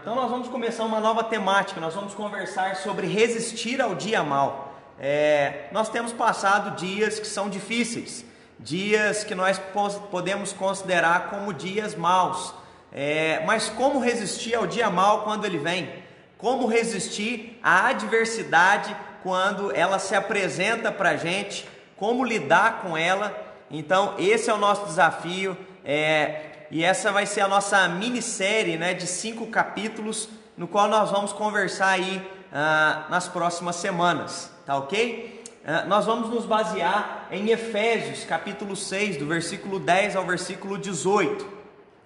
Então nós vamos começar uma nova temática. Nós vamos conversar sobre resistir ao dia mal. É, nós temos passado dias que são difíceis, dias que nós podemos considerar como dias maus. É, mas como resistir ao dia mal quando ele vem? Como resistir à adversidade quando ela se apresenta para a gente? Como lidar com ela? Então esse é o nosso desafio. É, e essa vai ser a nossa minissérie né, de cinco capítulos, no qual nós vamos conversar aí ah, nas próximas semanas, tá ok? Ah, nós vamos nos basear em Efésios capítulo 6, do versículo 10 ao versículo 18,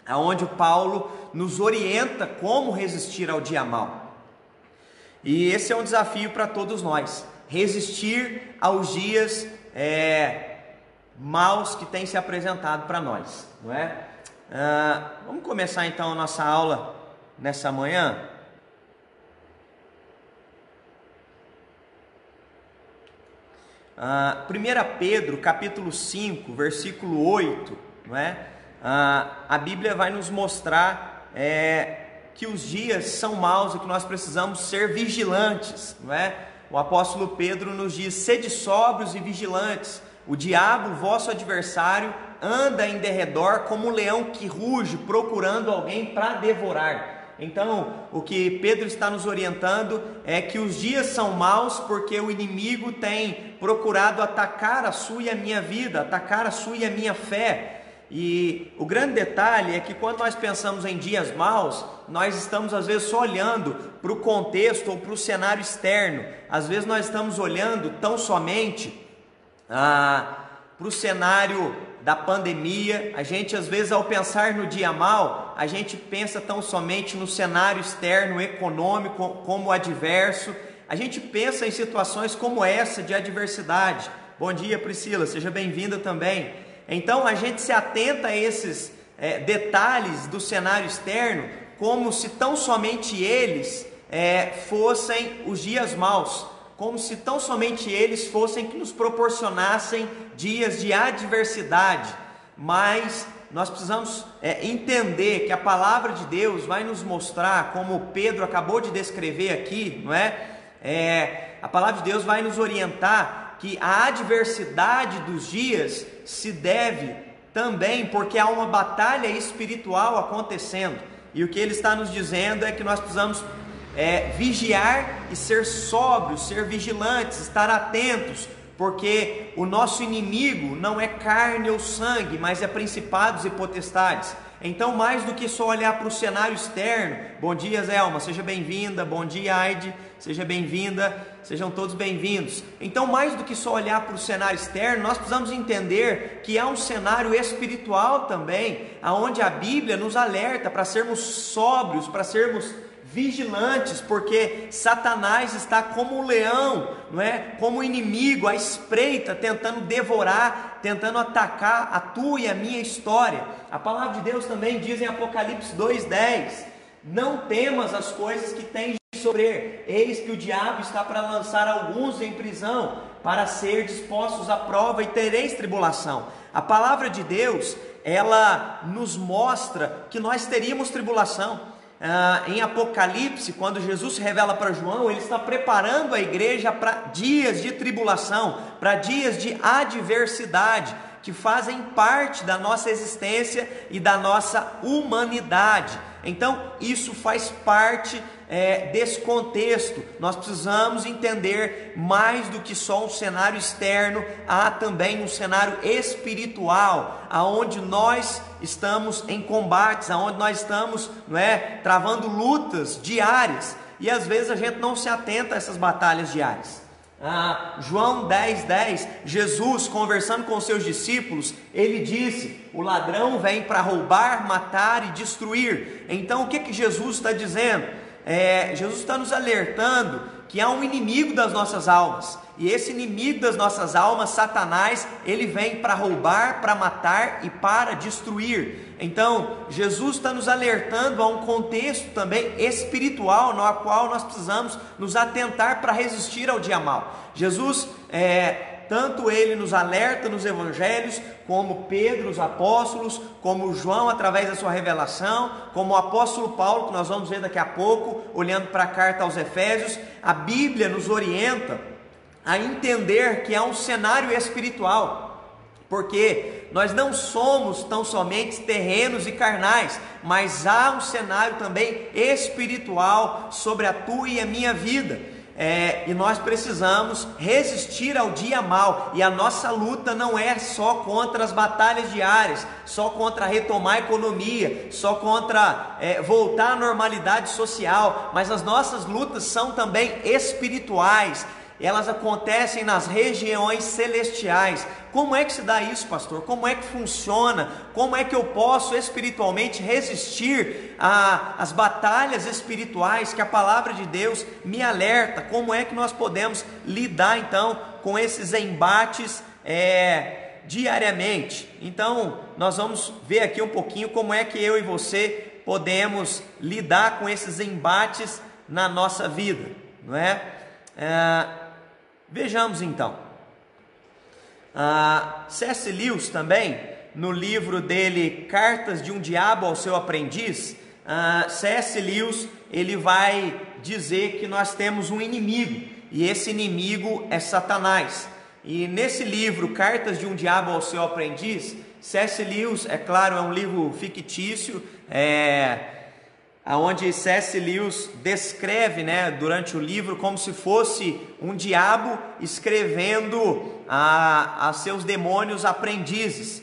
aonde Paulo nos orienta como resistir ao dia mal. E esse é um desafio para todos nós, resistir aos dias é, maus que têm se apresentado para nós, não é? Ah, vamos começar então a nossa aula nessa manhã. Ah, 1 Pedro capítulo 5, versículo 8, não é? Ah, a Bíblia vai nos mostrar é, que os dias são maus e que nós precisamos ser vigilantes, não é? O apóstolo Pedro nos diz: sede sóbrios e vigilantes, o diabo, vosso adversário, anda em derredor como um leão que ruge, procurando alguém para devorar. Então, o que Pedro está nos orientando é que os dias são maus porque o inimigo tem procurado atacar a sua e a minha vida, atacar a sua e a minha fé. E o grande detalhe é que quando nós pensamos em dias maus, nós estamos às vezes só olhando para o contexto ou para o cenário externo. Às vezes nós estamos olhando tão somente ah, para o cenário da pandemia, a gente às vezes ao pensar no dia mal, a gente pensa tão somente no cenário externo econômico como adverso, a gente pensa em situações como essa de adversidade. Bom dia, Priscila, seja bem-vinda também. Então a gente se atenta a esses é, detalhes do cenário externo como se tão somente eles é, fossem os dias maus como se tão somente eles fossem que nos proporcionassem dias de adversidade, mas nós precisamos é, entender que a palavra de Deus vai nos mostrar, como Pedro acabou de descrever aqui, não é? é a palavra de Deus vai nos orientar que a adversidade dos dias se deve também porque há uma batalha espiritual acontecendo. E o que ele está nos dizendo é que nós precisamos é, vigiar e ser sóbrios, ser vigilantes, estar atentos, porque o nosso inimigo não é carne ou sangue, mas é principados e potestades. Então, mais do que só olhar para o cenário externo, bom dia, Zelma, seja bem-vinda, bom dia, Aide, seja bem-vinda, sejam todos bem-vindos. Então, mais do que só olhar para o cenário externo, nós precisamos entender que há um cenário espiritual também, aonde a Bíblia nos alerta para sermos sóbrios, para sermos vigilantes, porque Satanás está como um leão, não é? Como inimigo, à espreita, tentando devorar, tentando atacar a tua e a minha história. A palavra de Deus também diz em Apocalipse 2:10: Não temas as coisas que tens de sofrer, eis que o diabo está para lançar alguns em prisão, para ser dispostos à prova e tereis tribulação. A palavra de Deus, ela nos mostra que nós teríamos tribulação ah, em Apocalipse, quando Jesus revela para João, ele está preparando a igreja para dias de tribulação, para dias de adversidade, que fazem parte da nossa existência e da nossa humanidade. Então, isso faz parte é, desse contexto. Nós precisamos entender mais do que só um cenário externo, há também um cenário espiritual, aonde nós estamos em combates, aonde nós estamos, não é, travando lutas diárias. E às vezes a gente não se atenta a essas batalhas diárias. Ah, João 10, 10, Jesus conversando com seus discípulos, ele disse: O ladrão vem para roubar, matar e destruir. Então o que, que Jesus está dizendo? É, Jesus está nos alertando que há um inimigo das nossas almas, e esse inimigo das nossas almas, Satanás, ele vem para roubar, para matar e para destruir. Então, Jesus está nos alertando a um contexto também espiritual, no qual nós precisamos nos atentar para resistir ao dia mal. Jesus é, tanto ele nos alerta nos evangelhos, como Pedro, os apóstolos, como João através da sua revelação, como o apóstolo Paulo, que nós vamos ver daqui a pouco, olhando para a carta aos Efésios, a Bíblia nos orienta a entender que há um cenário espiritual porque nós não somos tão somente terrenos e carnais, mas há um cenário também espiritual sobre a tua e a minha vida. É, e nós precisamos resistir ao dia mal, e a nossa luta não é só contra as batalhas diárias, só contra retomar a economia, só contra é, voltar à normalidade social, mas as nossas lutas são também espirituais elas acontecem nas regiões celestiais. Como é que se dá isso, pastor? Como é que funciona? Como é que eu posso espiritualmente resistir às batalhas espirituais que a palavra de Deus me alerta? Como é que nós podemos lidar então com esses embates é, diariamente? Então, nós vamos ver aqui um pouquinho como é que eu e você podemos lidar com esses embates na nossa vida, não é? é Vejamos então. Ah, C.S. Lewis também, no livro dele Cartas de um Diabo ao seu Aprendiz, ah, C.S. Lewis ele vai dizer que nós temos um inimigo e esse inimigo é Satanás. E nesse livro Cartas de um Diabo ao seu Aprendiz, C.S. Lewis, é claro, é um livro fictício, é, aonde C.S. Lewis descreve, né, durante o livro, como se fosse um diabo escrevendo a, a seus demônios aprendizes.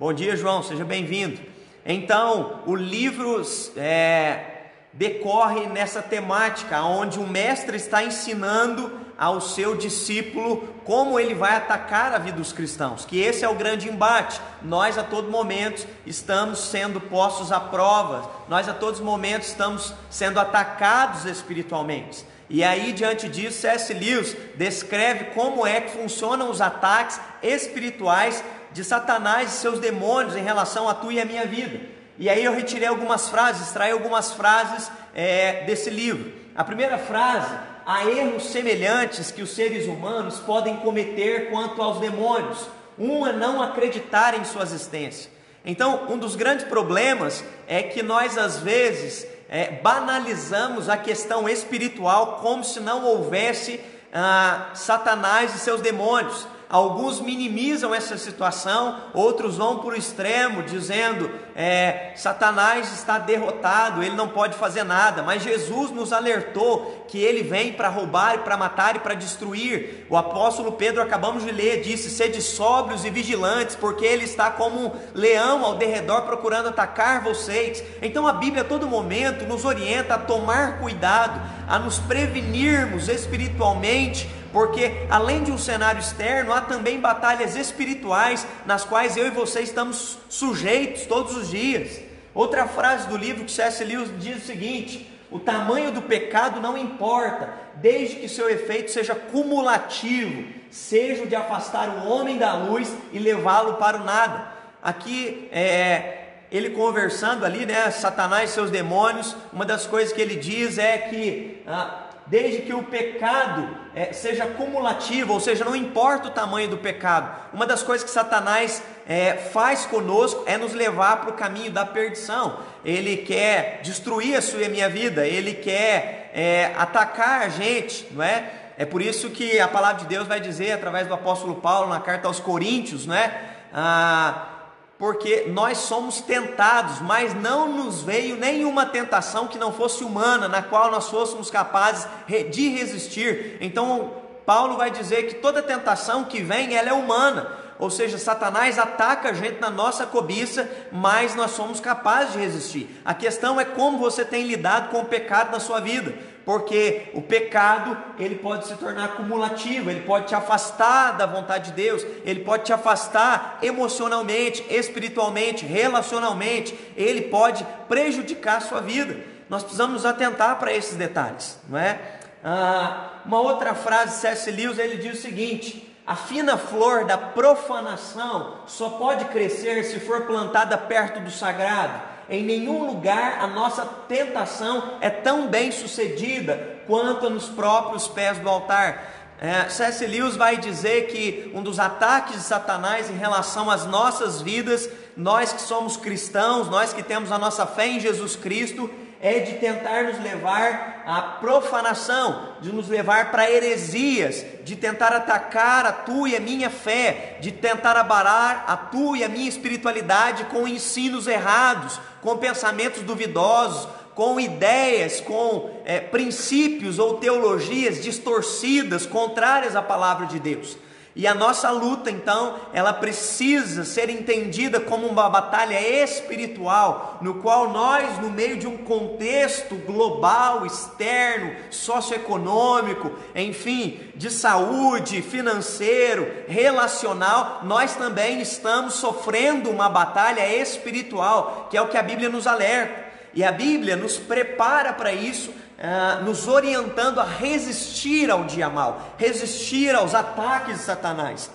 Bom dia, João, seja bem-vindo. Então, o livro é, decorre nessa temática, onde o mestre está ensinando ao seu discípulo como ele vai atacar a vida dos cristãos, que esse é o grande embate. Nós a todo momento estamos sendo postos à prova, nós a todos momentos estamos sendo atacados espiritualmente. E aí, diante disso, C.S. Lewis descreve como é que funcionam os ataques espirituais de Satanás e seus demônios em relação a tu e a minha vida. E aí eu retirei algumas frases, extraí algumas frases é, desse livro. A primeira frase há erros semelhantes que os seres humanos podem cometer quanto aos demônios. Um é não acreditar em sua existência. Então, um dos grandes problemas é que nós, às vezes, é, banalizamos a questão espiritual como se não houvesse ah, Satanás e seus demônios. Alguns minimizam essa situação, outros vão para o extremo, dizendo: é, Satanás está derrotado, ele não pode fazer nada. Mas Jesus nos alertou que ele vem para roubar, para matar e para destruir. O apóstolo Pedro, acabamos de ler, disse: Sede sóbrios e vigilantes, porque ele está como um leão ao derredor procurando atacar vocês. Então a Bíblia a todo momento nos orienta a tomar cuidado, a nos prevenirmos espiritualmente porque além de um cenário externo, há também batalhas espirituais nas quais eu e você estamos sujeitos todos os dias. Outra frase do livro que C.S. Lewis diz o seguinte: o tamanho do pecado não importa, desde que seu efeito seja cumulativo, seja o de afastar o homem da luz e levá-lo para o nada. Aqui é, ele conversando ali, né, Satanás e seus demônios, uma das coisas que ele diz é que ah, desde que o pecado é, seja cumulativo, ou seja, não importa o tamanho do pecado. Uma das coisas que Satanás é, faz conosco é nos levar para o caminho da perdição. Ele quer destruir a sua e a minha vida, ele quer é, atacar a gente, não é? É por isso que a palavra de Deus vai dizer através do apóstolo Paulo na carta aos Coríntios, não é? Ah, porque nós somos tentados, mas não nos veio nenhuma tentação que não fosse humana, na qual nós fôssemos capazes de resistir. Então, Paulo vai dizer que toda tentação que vem, ela é humana. Ou seja, Satanás ataca a gente na nossa cobiça, mas nós somos capazes de resistir. A questão é como você tem lidado com o pecado na sua vida porque o pecado ele pode se tornar cumulativo, ele pode te afastar da vontade de Deus, ele pode te afastar emocionalmente, espiritualmente, relacionalmente, ele pode prejudicar a sua vida. Nós precisamos nos atentar para esses detalhes, não é? Ah, uma outra frase de C.S. Lewis ele diz o seguinte: a fina flor da profanação só pode crescer se for plantada perto do sagrado em nenhum lugar a nossa tentação é tão bem sucedida quanto nos próprios pés do altar. É, C.S. Lewis vai dizer que um dos ataques de Satanás em relação às nossas vidas, nós que somos cristãos, nós que temos a nossa fé em Jesus Cristo, é de tentar nos levar à profanação, de nos levar para heresias, de tentar atacar a tua e a minha fé, de tentar abalar a tua e a minha espiritualidade com ensinos errados, com pensamentos duvidosos, com ideias, com é, princípios ou teologias distorcidas, contrárias à palavra de Deus. E a nossa luta, então, ela precisa ser entendida como uma batalha espiritual, no qual nós, no meio de um contexto global, externo, socioeconômico, enfim, de saúde, financeiro, relacional, nós também estamos sofrendo uma batalha espiritual, que é o que a Bíblia nos alerta. E a Bíblia nos prepara para isso uh, nos orientando a resistir ao dia mal, resistir aos ataques de Satanás.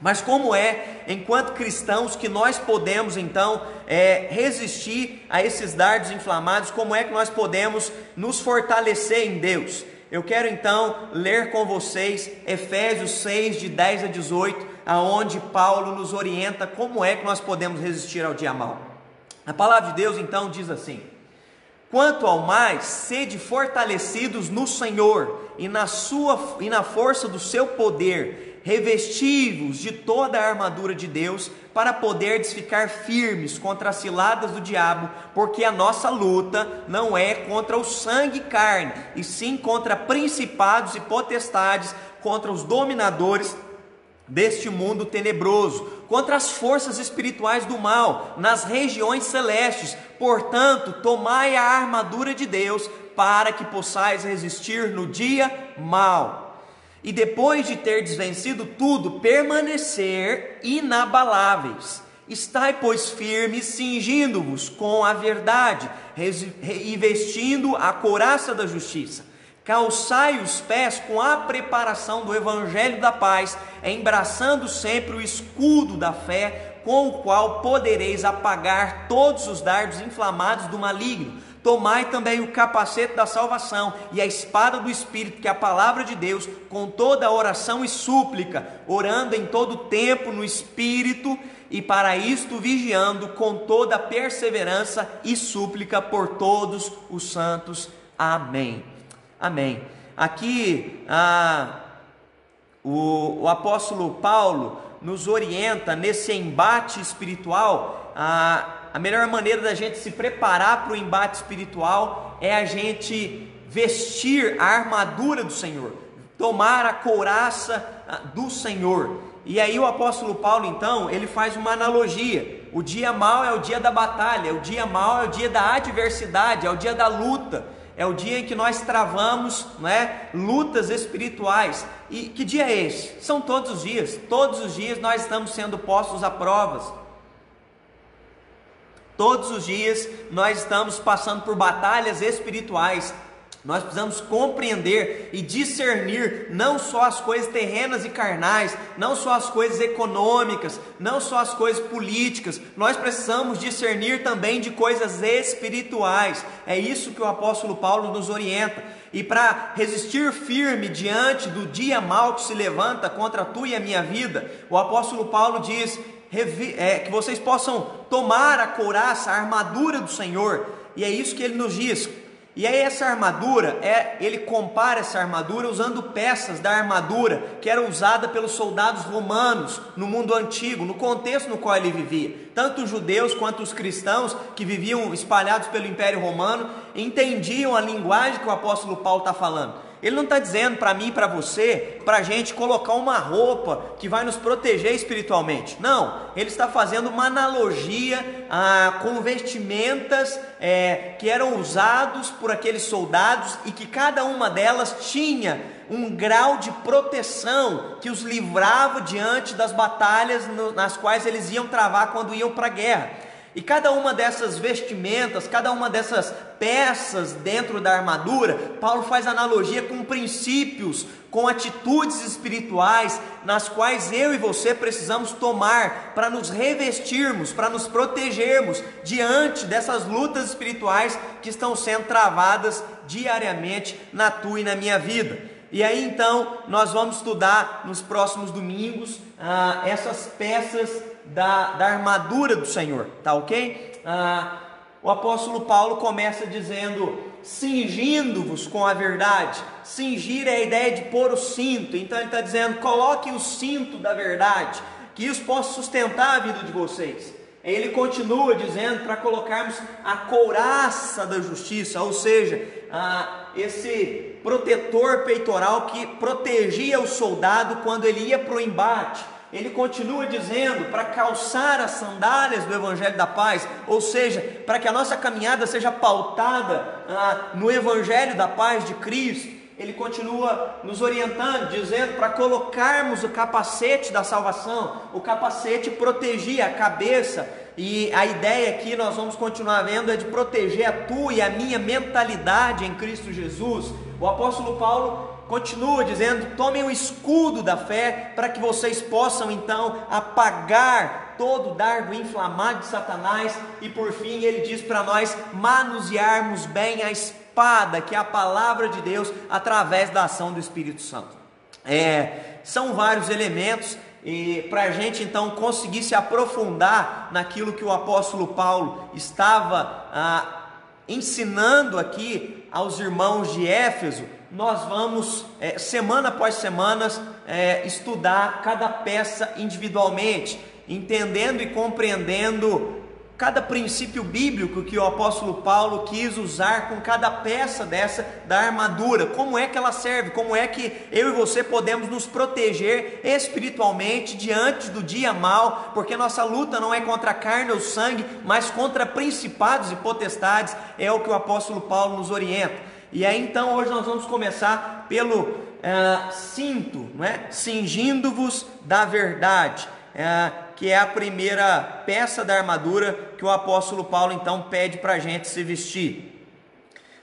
Mas como é, enquanto cristãos, que nós podemos então é, resistir a esses dardos inflamados? Como é que nós podemos nos fortalecer em Deus? Eu quero então ler com vocês Efésios 6, de 10 a 18, aonde Paulo nos orienta como é que nós podemos resistir ao dia mal. A palavra de Deus então diz assim: Quanto ao mais, sede fortalecidos no Senhor e na sua e na força do seu poder, revestivos de toda a armadura de Deus, para poderdes ficar firmes contra as ciladas do diabo, porque a nossa luta não é contra o sangue e carne, e sim contra principados e potestades, contra os dominadores deste mundo tenebroso, contra as forças espirituais do mal nas regiões celestes. Portanto, tomai a armadura de Deus para que possais resistir no dia mal. E depois de ter desvencido tudo, permanecer inabaláveis. Estai, pois, firmes, cingindo-vos com a verdade, e vestindo a couraça da justiça Calçai os pés com a preparação do evangelho da paz, embraçando sempre o escudo da fé, com o qual podereis apagar todos os dardos inflamados do maligno. Tomai também o capacete da salvação e a espada do Espírito, que é a palavra de Deus, com toda oração e súplica, orando em todo tempo no Espírito, e para isto vigiando com toda perseverança e súplica por todos os santos. Amém. Amém. Aqui ah, o, o, apóstolo Paulo nos orienta nesse embate espiritual. Ah, a melhor maneira da gente se preparar para o embate espiritual é a gente vestir a armadura do Senhor, tomar a couraça ah, do Senhor. E aí o apóstolo Paulo então, ele faz uma analogia. O dia mal é o dia da batalha, o dia mal é o dia da adversidade, é o dia da luta é o dia em que nós travamos né, lutas espirituais. E que dia é esse? São todos os dias. Todos os dias nós estamos sendo postos a provas. Todos os dias nós estamos passando por batalhas espirituais. Nós precisamos compreender e discernir não só as coisas terrenas e carnais, não só as coisas econômicas, não só as coisas políticas, nós precisamos discernir também de coisas espirituais. É isso que o apóstolo Paulo nos orienta. E para resistir firme diante do dia mal que se levanta contra a tua e a minha vida, o apóstolo Paulo diz é, que vocês possam tomar a couraça, a armadura do Senhor. E é isso que ele nos diz: e aí essa armadura, é, ele compara essa armadura usando peças da armadura que era usada pelos soldados romanos no mundo antigo, no contexto no qual ele vivia. Tanto os judeus quanto os cristãos que viviam espalhados pelo Império Romano entendiam a linguagem que o apóstolo Paulo está falando. Ele não está dizendo para mim e para você, para a gente colocar uma roupa que vai nos proteger espiritualmente. Não, ele está fazendo uma analogia ah, com vestimentas é, que eram usados por aqueles soldados e que cada uma delas tinha um grau de proteção que os livrava diante das batalhas no, nas quais eles iam travar quando iam para a guerra. E cada uma dessas vestimentas, cada uma dessas peças dentro da armadura, Paulo faz analogia com princípios, com atitudes espirituais, nas quais eu e você precisamos tomar para nos revestirmos, para nos protegermos diante dessas lutas espirituais que estão sendo travadas diariamente na tua e na minha vida. E aí então nós vamos estudar nos próximos domingos ah, essas peças da, da armadura do Senhor, tá ok? Ah, o apóstolo Paulo começa dizendo: cingindo-vos com a verdade. Cingir é a ideia de pôr o cinto, então ele está dizendo: coloque o cinto da verdade, que isso possa sustentar a vida de vocês. Ele continua dizendo para colocarmos a couraça da justiça, ou seja, esse protetor peitoral que protegia o soldado quando ele ia para o embate. Ele continua dizendo para calçar as sandálias do Evangelho da Paz, ou seja, para que a nossa caminhada seja pautada ah, no Evangelho da Paz de Cristo ele continua nos orientando, dizendo para colocarmos o capacete da salvação. O capacete protegia a cabeça, e a ideia aqui nós vamos continuar vendo é de proteger a tua e a minha mentalidade em Cristo Jesus. O apóstolo Paulo continua dizendo: tomem o escudo da fé para que vocês possam então apagar todo o dardo inflamado de Satanás. E por fim, ele diz para nós manusearmos bem a espada que é a palavra de Deus, através da ação do Espírito Santo. É, são vários elementos e para a gente então conseguir se aprofundar naquilo que o apóstolo Paulo estava ah, ensinando aqui aos irmãos de Éfeso, nós vamos é, semana após semana é, estudar cada peça individualmente, entendendo e compreendendo cada princípio bíblico que o apóstolo Paulo quis usar com cada peça dessa da armadura, como é que ela serve, como é que eu e você podemos nos proteger espiritualmente diante do dia mal, porque nossa luta não é contra a carne ou sangue, mas contra principados e potestades, é o que o apóstolo Paulo nos orienta. E aí então hoje nós vamos começar pelo uh, cinto, não é? Cingindo-vos da verdade. Uh, que é a primeira peça da armadura que o apóstolo Paulo então pede para a gente se vestir.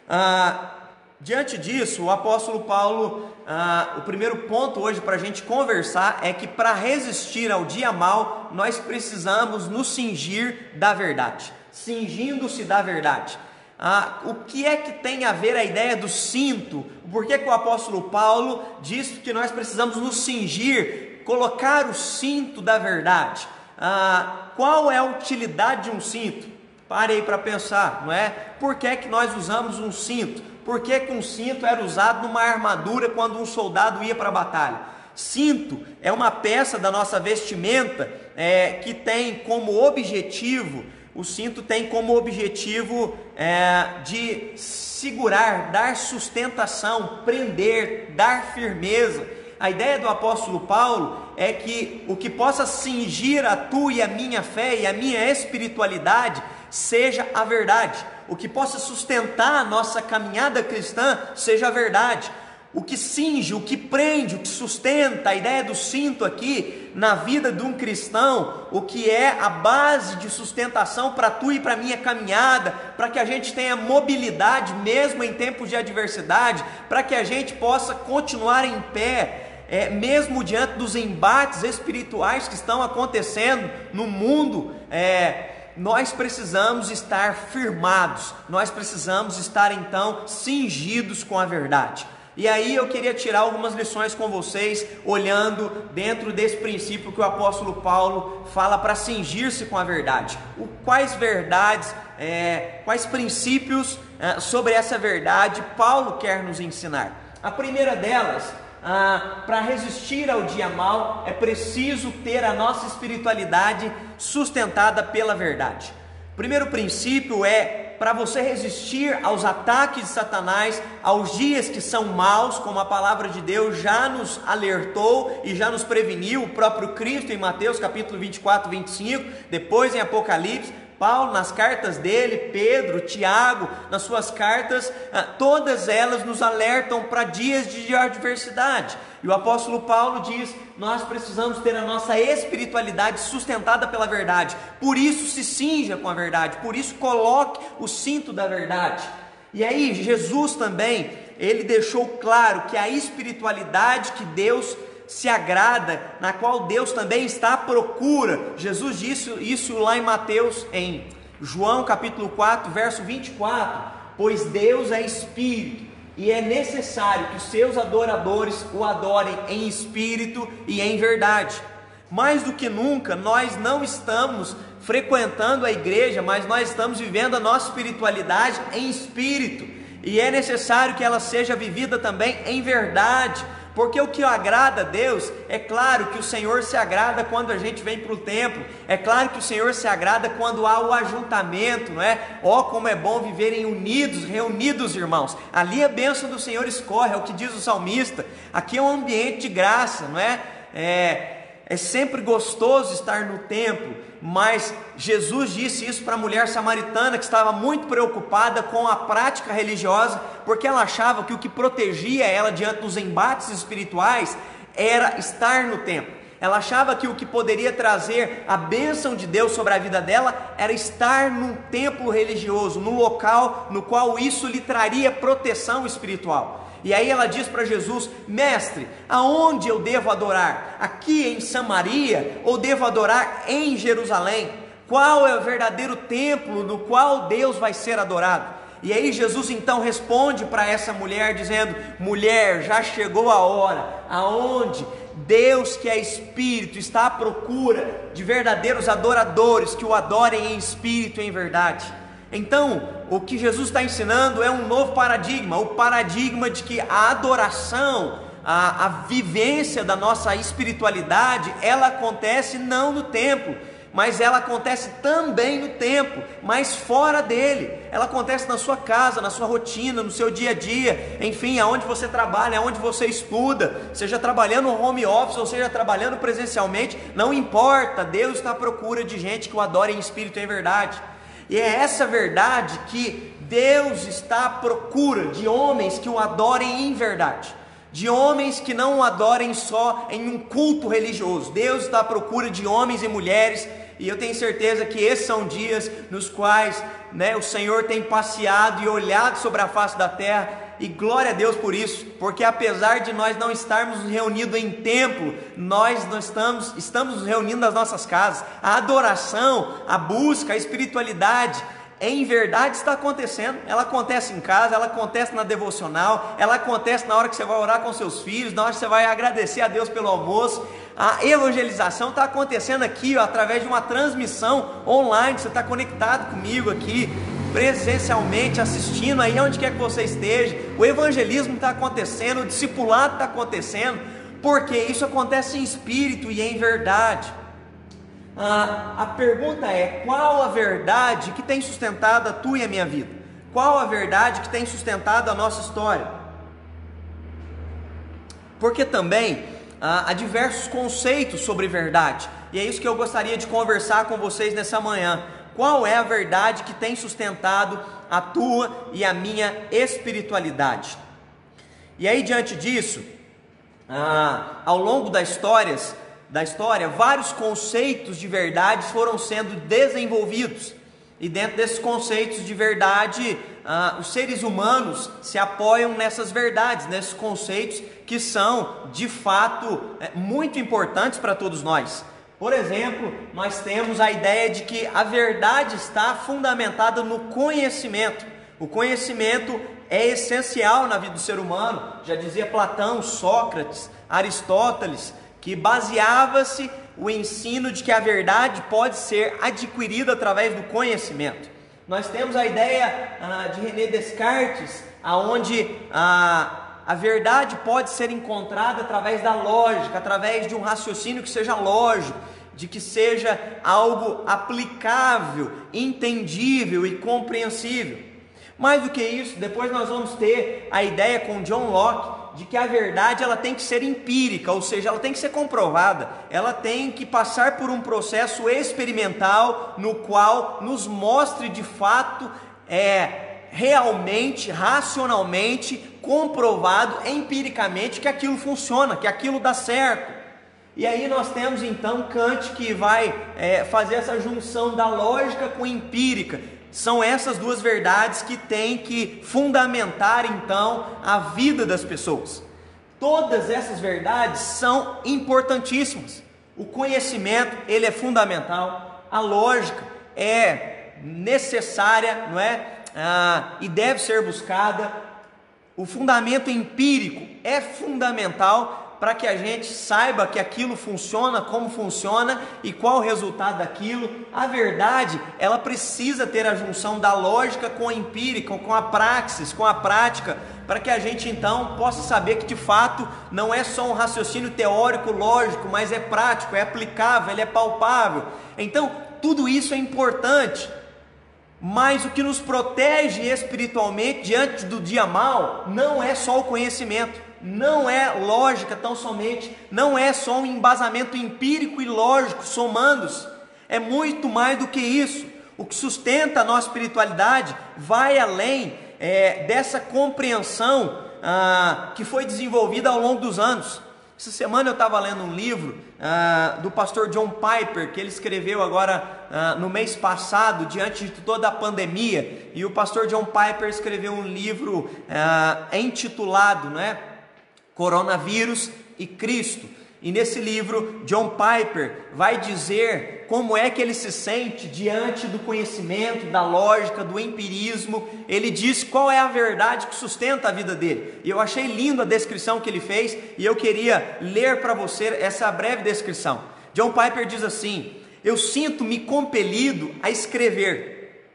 Ah, diante disso, o apóstolo Paulo, ah, o primeiro ponto hoje para a gente conversar é que para resistir ao dia mal, nós precisamos nos cingir da verdade, cingindo-se da verdade. Ah, o que é que tem a ver a ideia do cinto? Por que, que o apóstolo Paulo diz que nós precisamos nos cingir colocar o cinto da verdade. Ah, qual é a utilidade de um cinto? Parei para pensar, não é? Por que, que nós usamos um cinto? Por que, que um cinto era usado numa armadura quando um soldado ia para a batalha? Cinto é uma peça da nossa vestimenta é, que tem como objetivo, o cinto tem como objetivo é, de segurar, dar sustentação, prender, dar firmeza a ideia do apóstolo Paulo é que o que possa cingir a tua e a minha fé e a minha espiritualidade seja a verdade. O que possa sustentar a nossa caminhada cristã seja a verdade o que cinge, o que prende, o que sustenta, a ideia do cinto aqui na vida de um cristão, o que é a base de sustentação para tu e para minha caminhada, para que a gente tenha mobilidade mesmo em tempos de adversidade, para que a gente possa continuar em pé. É, mesmo diante dos embates espirituais que estão acontecendo no mundo, é, nós precisamos estar firmados, nós precisamos estar então cingidos com a verdade. E aí eu queria tirar algumas lições com vocês, olhando dentro desse princípio que o apóstolo Paulo fala para cingir-se com a verdade. O, quais verdades, é, quais princípios é, sobre essa verdade Paulo quer nos ensinar? A primeira delas, ah, para resistir ao dia mal, é preciso ter a nossa espiritualidade sustentada pela verdade. O primeiro princípio é para você resistir aos ataques de Satanás, aos dias que são maus, como a palavra de Deus já nos alertou e já nos preveniu, o próprio Cristo em Mateus capítulo 24, 25, depois em Apocalipse, Paulo nas cartas dele, Pedro, Tiago, nas suas cartas, ah, todas elas nos alertam para dias de adversidade. E o apóstolo Paulo diz: nós precisamos ter a nossa espiritualidade sustentada pela verdade. Por isso se cinja com a verdade, por isso coloque o cinto da verdade. E aí, Jesus também, ele deixou claro que a espiritualidade que Deus se agrada, na qual Deus também está à procura. Jesus disse isso lá em Mateus, em João capítulo 4, verso 24: Pois Deus é espírito e é necessário que os seus adoradores o adorem em espírito e em verdade. Mais do que nunca, nós não estamos frequentando a igreja, mas nós estamos vivendo a nossa espiritualidade em espírito, e é necessário que ela seja vivida também em verdade. Porque o que agrada a Deus, é claro que o Senhor se agrada quando a gente vem para o templo, é claro que o Senhor se agrada quando há o ajuntamento, não é? Ó, oh, como é bom viverem unidos, reunidos, irmãos. Ali a bênção do Senhor escorre, é o que diz o salmista. Aqui é um ambiente de graça, não é? É, é sempre gostoso estar no templo, mas Jesus disse isso para a mulher samaritana que estava muito preocupada com a prática religiosa, porque ela achava que o que protegia ela diante dos embates espirituais era estar no templo. Ela achava que o que poderia trazer a bênção de Deus sobre a vida dela era estar num templo religioso, no local no qual isso lhe traria proteção espiritual. E aí ela diz para Jesus: Mestre, aonde eu devo adorar? Aqui em Samaria ou devo adorar em Jerusalém? Qual é o verdadeiro templo no qual Deus vai ser adorado? E aí Jesus então responde para essa mulher dizendo: Mulher, já chegou a hora aonde Deus que é espírito está à procura de verdadeiros adoradores que o adorem em espírito e em verdade. Então, o que Jesus está ensinando é um novo paradigma, o paradigma de que a adoração, a, a vivência da nossa espiritualidade, ela acontece não no templo, mas ela acontece também no tempo, mas fora dele. Ela acontece na sua casa, na sua rotina, no seu dia a dia, enfim, aonde você trabalha, aonde você estuda, seja trabalhando home office ou seja trabalhando presencialmente, não importa, Deus está à procura de gente que o adore em espírito e em verdade. E é essa verdade que Deus está à procura de homens que o adorem em verdade, de homens que não o adorem só em um culto religioso. Deus está à procura de homens e mulheres, e eu tenho certeza que esses são dias nos quais né, o Senhor tem passeado e olhado sobre a face da terra e glória a Deus por isso, porque apesar de nós não estarmos reunidos em templo, nós não estamos, estamos nos reunindo nas nossas casas. A adoração, a busca, a espiritualidade, em verdade está acontecendo. Ela acontece em casa, ela acontece na devocional, ela acontece na hora que você vai orar com seus filhos, na hora que você vai agradecer a Deus pelo almoço. A evangelização está acontecendo aqui, ó, através de uma transmissão online. Você está conectado comigo aqui presencialmente assistindo aí onde quer que você esteja. O evangelismo está acontecendo, o discipulado está acontecendo, porque isso acontece em espírito e em verdade. Ah, a pergunta é: qual a verdade que tem sustentado a tua e a minha vida? Qual a verdade que tem sustentado a nossa história? Porque também ah, há diversos conceitos sobre verdade, e é isso que eu gostaria de conversar com vocês nessa manhã qual é a verdade que tem sustentado a tua e a minha espiritualidade. E aí, diante disso, ah, ao longo das histórias, da história, vários conceitos de verdade foram sendo desenvolvidos. E dentro desses conceitos de verdade, ah, os seres humanos se apoiam nessas verdades, nesses conceitos que são de fato é, muito importantes para todos nós. Por exemplo, nós temos a ideia de que a verdade está fundamentada no conhecimento. O conhecimento é essencial na vida do ser humano. Já dizia Platão, Sócrates, Aristóteles, que baseava-se o ensino de que a verdade pode ser adquirida através do conhecimento. Nós temos a ideia ah, de René Descartes, aonde ah, a verdade pode ser encontrada através da lógica, através de um raciocínio que seja lógico, de que seja algo aplicável, entendível e compreensível. Mais do que isso, depois nós vamos ter a ideia com John Locke de que a verdade ela tem que ser empírica, ou seja, ela tem que ser comprovada, ela tem que passar por um processo experimental no qual nos mostre de fato é realmente, racionalmente comprovado empiricamente que aquilo funciona, que aquilo dá certo. E aí nós temos então Kant que vai é, fazer essa junção da lógica com empírica. São essas duas verdades que têm que fundamentar então a vida das pessoas. Todas essas verdades são importantíssimas. O conhecimento ele é fundamental, a lógica é necessária, não é? Ah, e deve ser buscada o fundamento empírico é fundamental para que a gente saiba que aquilo funciona, como funciona e qual o resultado daquilo. A verdade, ela precisa ter a junção da lógica com a empírica, com a praxis, com a prática, para que a gente então possa saber que de fato não é só um raciocínio teórico, lógico, mas é prático, é aplicável, ele é palpável. Então, tudo isso é importante. Mas o que nos protege espiritualmente diante do dia mal não é só o conhecimento não é lógica tão somente, não é só um embasamento empírico e lógico somando-se, é muito mais do que isso. O que sustenta a nossa espiritualidade vai além é, dessa compreensão ah, que foi desenvolvida ao longo dos anos. Essa semana eu estava lendo um livro ah, do pastor John Piper, que ele escreveu agora ah, no mês passado, diante de toda a pandemia. E o pastor John Piper escreveu um livro ah, intitulado, não é? Coronavírus e Cristo. E nesse livro, John Piper vai dizer como é que ele se sente diante do conhecimento, da lógica, do empirismo. Ele diz qual é a verdade que sustenta a vida dele. E eu achei lindo a descrição que ele fez e eu queria ler para você essa breve descrição. John Piper diz assim: Eu sinto-me compelido a escrever,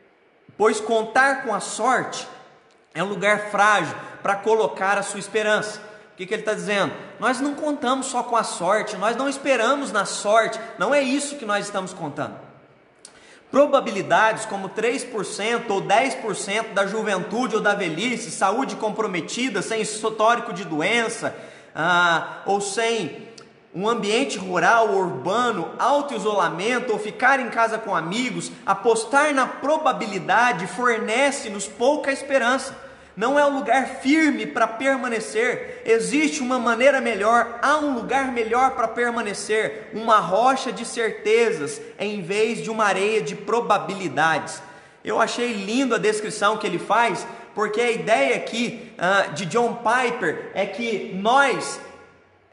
pois contar com a sorte é um lugar frágil para colocar a sua esperança. O que, que ele está dizendo? Nós não contamos só com a sorte, nós não esperamos na sorte, não é isso que nós estamos contando. Probabilidades como 3% ou 10% da juventude ou da velhice, saúde comprometida, sem histórico de doença, ah, ou sem um ambiente rural ou urbano, auto-isolamento ou ficar em casa com amigos, apostar na probabilidade fornece-nos pouca esperança não é um lugar firme para permanecer, existe uma maneira melhor, há um lugar melhor para permanecer, uma rocha de certezas em vez de uma areia de probabilidades. Eu achei lindo a descrição que ele faz, porque a ideia aqui uh, de John Piper é que nós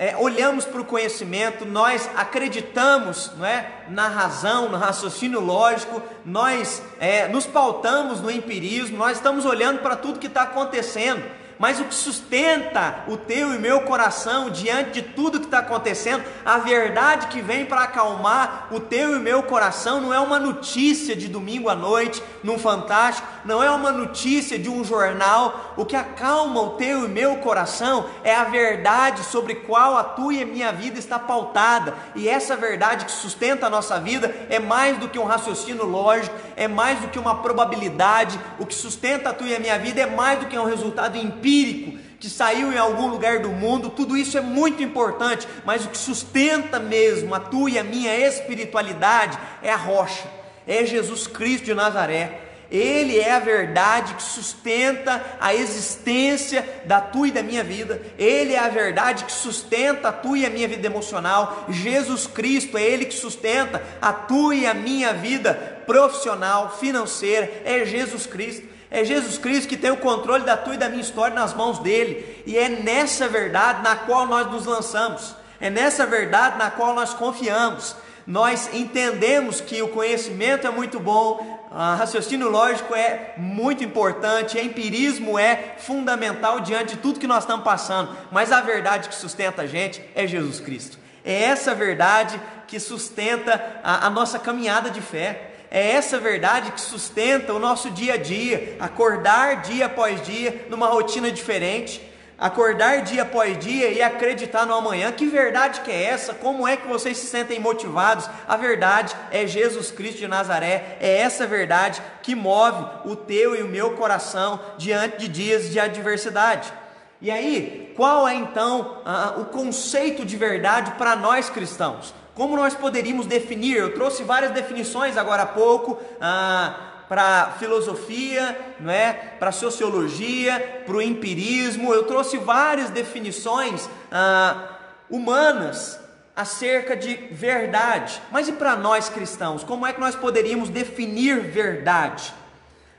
é, olhamos para o conhecimento, nós acreditamos não é, na razão, no raciocínio lógico, nós é, nos pautamos no empirismo, nós estamos olhando para tudo que está acontecendo mas o que sustenta o teu e meu coração diante de tudo que está acontecendo, a verdade que vem para acalmar o teu e meu coração, não é uma notícia de domingo à noite, num fantástico, não é uma notícia de um jornal. O que acalma o teu e meu coração é a verdade sobre qual a tua e a minha vida está pautada, e essa verdade que sustenta a nossa vida é mais do que um raciocínio lógico, é mais do que uma probabilidade. O que sustenta a tua e a minha vida é mais do que um resultado empírico empírico que saiu em algum lugar do mundo, tudo isso é muito importante, mas o que sustenta mesmo a tua e a minha espiritualidade é a rocha, é Jesus Cristo de Nazaré. Ele é a verdade que sustenta a existência da tua e da minha vida. Ele é a verdade que sustenta a tua e a minha vida emocional. Jesus Cristo é Ele que sustenta a tua e a minha vida profissional, financeira. É Jesus Cristo. É Jesus Cristo que tem o controle da tua e da minha história nas mãos dele. E é nessa verdade na qual nós nos lançamos. É nessa verdade na qual nós confiamos. Nós entendemos que o conhecimento é muito bom, raciocínio lógico é muito importante, empirismo é fundamental diante de tudo que nós estamos passando, mas a verdade que sustenta a gente é Jesus Cristo. É essa verdade que sustenta a, a nossa caminhada de fé. É essa verdade que sustenta o nosso dia a dia, acordar dia após dia numa rotina diferente, acordar dia após dia e acreditar no amanhã. Que verdade que é essa? Como é que vocês se sentem motivados? A verdade é Jesus Cristo de Nazaré. É essa verdade que move o teu e o meu coração diante de dias de adversidade. E aí, qual é então o conceito de verdade para nós cristãos? Como nós poderíamos definir? Eu trouxe várias definições agora há pouco. Ah, para filosofia, não é? para sociologia, para o empirismo. Eu trouxe várias definições ah, humanas acerca de verdade. Mas e para nós cristãos? Como é que nós poderíamos definir verdade?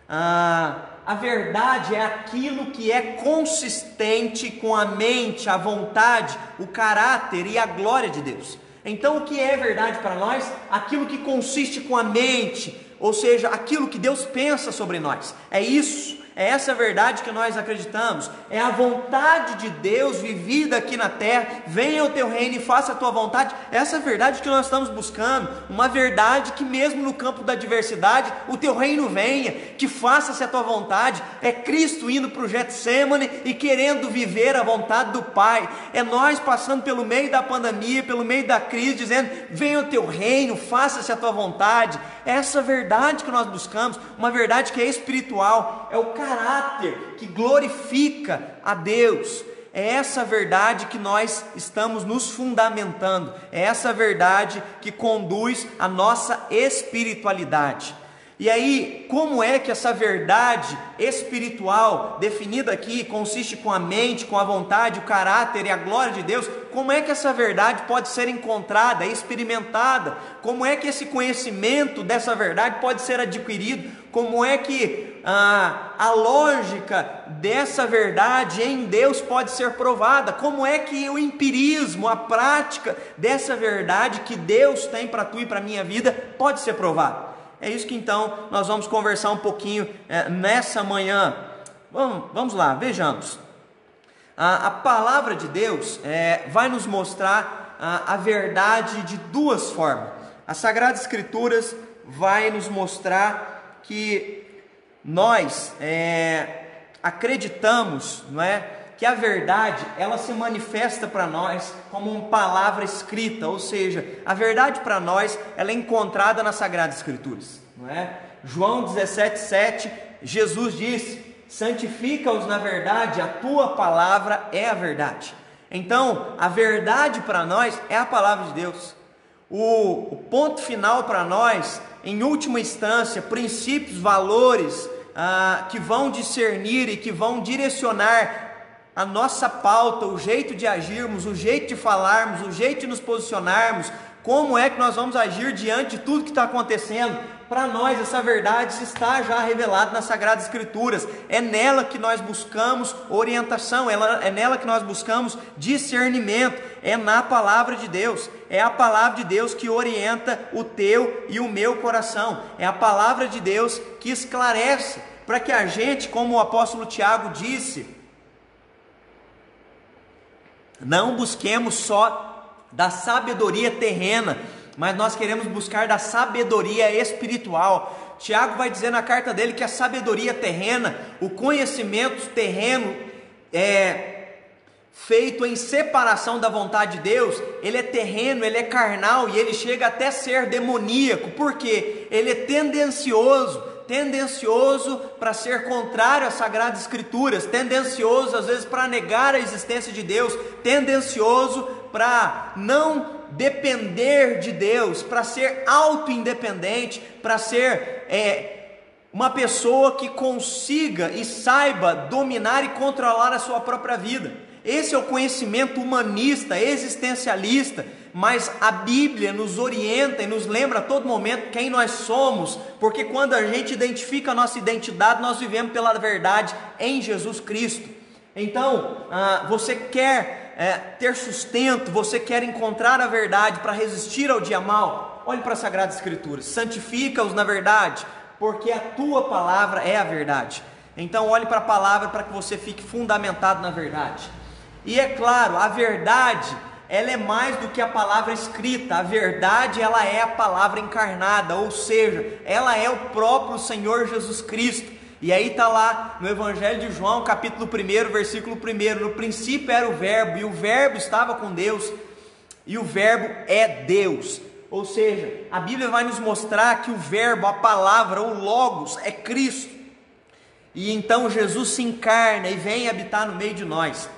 Ah, a verdade é aquilo que é consistente com a mente, a vontade, o caráter e a glória de Deus. Então, o que é verdade para nós? Aquilo que consiste com a mente, ou seja, aquilo que Deus pensa sobre nós. É isso, É essa verdade que nós acreditamos. É a vontade de Deus vivida aqui na terra. Venha o teu reino e faça a tua vontade. É essa verdade que nós estamos buscando. Uma verdade que, mesmo no campo da diversidade, o teu reino venha, que faça-se a tua vontade. É Cristo indo para o Getsemane e querendo viver a vontade do Pai. É nós passando pelo meio da pandemia, pelo meio da crise, dizendo: Venha o teu reino, faça-se a tua vontade. Essa verdade que nós buscamos, uma verdade que é espiritual. É o caráter que glorifica a Deus. É essa verdade que nós estamos nos fundamentando, é essa verdade que conduz a nossa espiritualidade. E aí, como é que essa verdade espiritual, definida aqui, consiste com a mente, com a vontade, o caráter e a glória de Deus, como é que essa verdade pode ser encontrada, experimentada? Como é que esse conhecimento dessa verdade pode ser adquirido? Como é que ah, a lógica dessa verdade em Deus pode ser provada? Como é que o empirismo, a prática dessa verdade que Deus tem para tu e para a minha vida pode ser provada? É isso que então nós vamos conversar um pouquinho é, nessa manhã. Vamos, vamos lá, vejamos. A, a palavra de Deus é, vai nos mostrar a, a verdade de duas formas. As Sagradas Escrituras vai nos mostrar que nós é, acreditamos, não é? que a verdade ela se manifesta para nós como uma palavra escrita, ou seja, a verdade para nós ela é encontrada nas Sagradas Escrituras, não é? João 17:7, Jesus disse: "Santifica-os na verdade, a tua palavra é a verdade". Então, a verdade para nós é a palavra de Deus. O, o ponto final para nós, em última instância, princípios, valores ah, que vão discernir e que vão direcionar a nossa pauta, o jeito de agirmos, o jeito de falarmos, o jeito de nos posicionarmos, como é que nós vamos agir diante de tudo que está acontecendo. Para nós, essa verdade está já revelada nas Sagradas Escrituras. É nela que nós buscamos orientação, é nela que nós buscamos discernimento. É na palavra de Deus. É a palavra de Deus que orienta o teu e o meu coração. É a palavra de Deus que esclarece para que a gente, como o apóstolo Tiago disse, não busquemos só da sabedoria terrena, mas nós queremos buscar da sabedoria espiritual. Tiago vai dizer na carta dele que a sabedoria terrena, o conhecimento terreno, é feito em separação da vontade de Deus, ele é terreno, ele é carnal e ele chega até ser demoníaco, porque ele é tendencioso. Tendencioso para ser contrário às Sagradas Escrituras, tendencioso às vezes para negar a existência de Deus, tendencioso para não depender de Deus, para ser auto-independente, para ser é, uma pessoa que consiga e saiba dominar e controlar a sua própria vida. Esse é o conhecimento humanista, existencialista, mas a Bíblia nos orienta e nos lembra a todo momento quem nós somos, porque quando a gente identifica a nossa identidade, nós vivemos pela verdade em Jesus Cristo. Então, ah, você quer é, ter sustento, você quer encontrar a verdade para resistir ao dia mal? Olhe para a Sagrada Escritura, santifica-os na verdade, porque a tua palavra é a verdade. Então, olhe para a palavra para que você fique fundamentado na verdade. E é claro, a verdade, ela é mais do que a palavra escrita. A verdade, ela é a palavra encarnada, ou seja, ela é o próprio Senhor Jesus Cristo. E aí está lá no Evangelho de João, capítulo 1, versículo 1: No princípio era o Verbo, e o Verbo estava com Deus, e o Verbo é Deus. Ou seja, a Bíblia vai nos mostrar que o Verbo, a palavra, o Logos, é Cristo. E então Jesus se encarna e vem habitar no meio de nós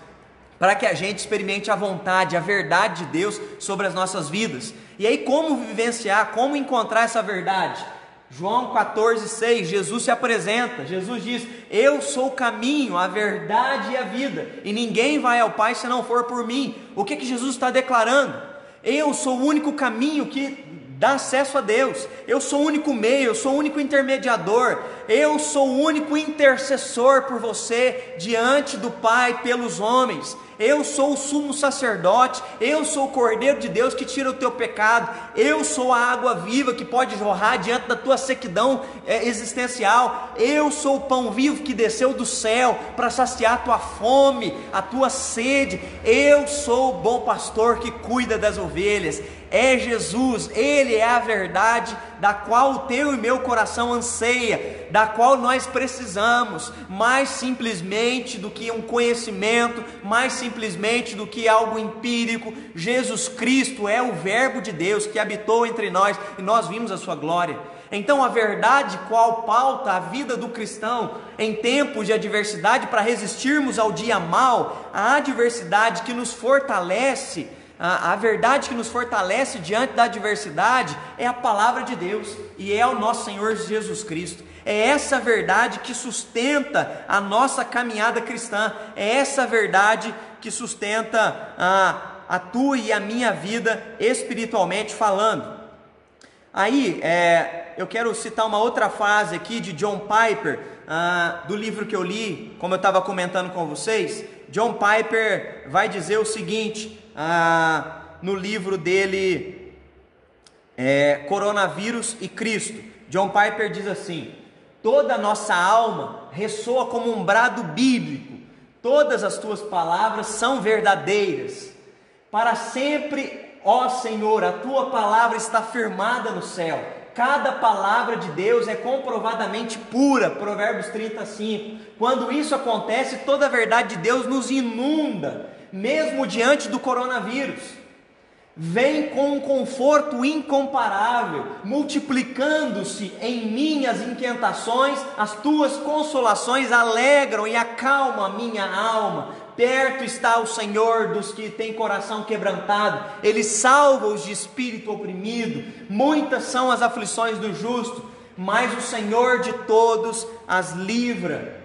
para que a gente experimente a vontade, a verdade de Deus sobre as nossas vidas. E aí, como vivenciar, como encontrar essa verdade? João 14, 6, Jesus se apresenta, Jesus diz: Eu sou o caminho, a verdade e a vida, e ninguém vai ao Pai se não for por mim. O que, que Jesus está declarando? Eu sou o único caminho que dá acesso a Deus. Eu sou o único meio, eu sou o único intermediador, eu sou o único intercessor por você diante do Pai pelos homens. Eu sou o sumo sacerdote, eu sou o Cordeiro de Deus que tira o teu pecado, eu sou a água viva que pode jorrar diante da tua sequidão é, existencial, eu sou o pão vivo que desceu do céu para saciar a tua fome, a tua sede, eu sou o bom pastor que cuida das ovelhas, é Jesus, Ele é a verdade da qual o teu e meu coração anseia, da qual nós precisamos, mais simplesmente do que um conhecimento, mais simplesmente do que algo empírico. Jesus Cristo é o Verbo de Deus que habitou entre nós e nós vimos a Sua glória. Então, a verdade qual pauta a vida do cristão em tempos de adversidade para resistirmos ao dia mal, a adversidade que nos fortalece a, a verdade que nos fortalece diante da adversidade é a palavra de Deus e é o nosso Senhor Jesus Cristo. É essa verdade que sustenta a nossa caminhada cristã, é essa verdade que sustenta a, a tua e a minha vida espiritualmente falando. Aí, é, eu quero citar uma outra frase aqui de John Piper, ah, do livro que eu li, como eu estava comentando com vocês. John Piper vai dizer o seguinte: ah, no livro dele é, Coronavírus e Cristo. John Piper diz assim: toda a nossa alma ressoa como um brado bíblico, todas as tuas palavras são verdadeiras. Para sempre, ó Senhor, a tua palavra está firmada no céu. Cada palavra de Deus é comprovadamente pura, Provérbios 35. Quando isso acontece, toda a verdade de Deus nos inunda mesmo diante do coronavírus. Vem com um conforto incomparável, multiplicando-se em minhas inquietações, as tuas consolações alegram e acalmam a minha alma. Perto está o Senhor dos que têm coração quebrantado, Ele salva os de espírito oprimido. Muitas são as aflições do justo, mas o Senhor de todos as livra.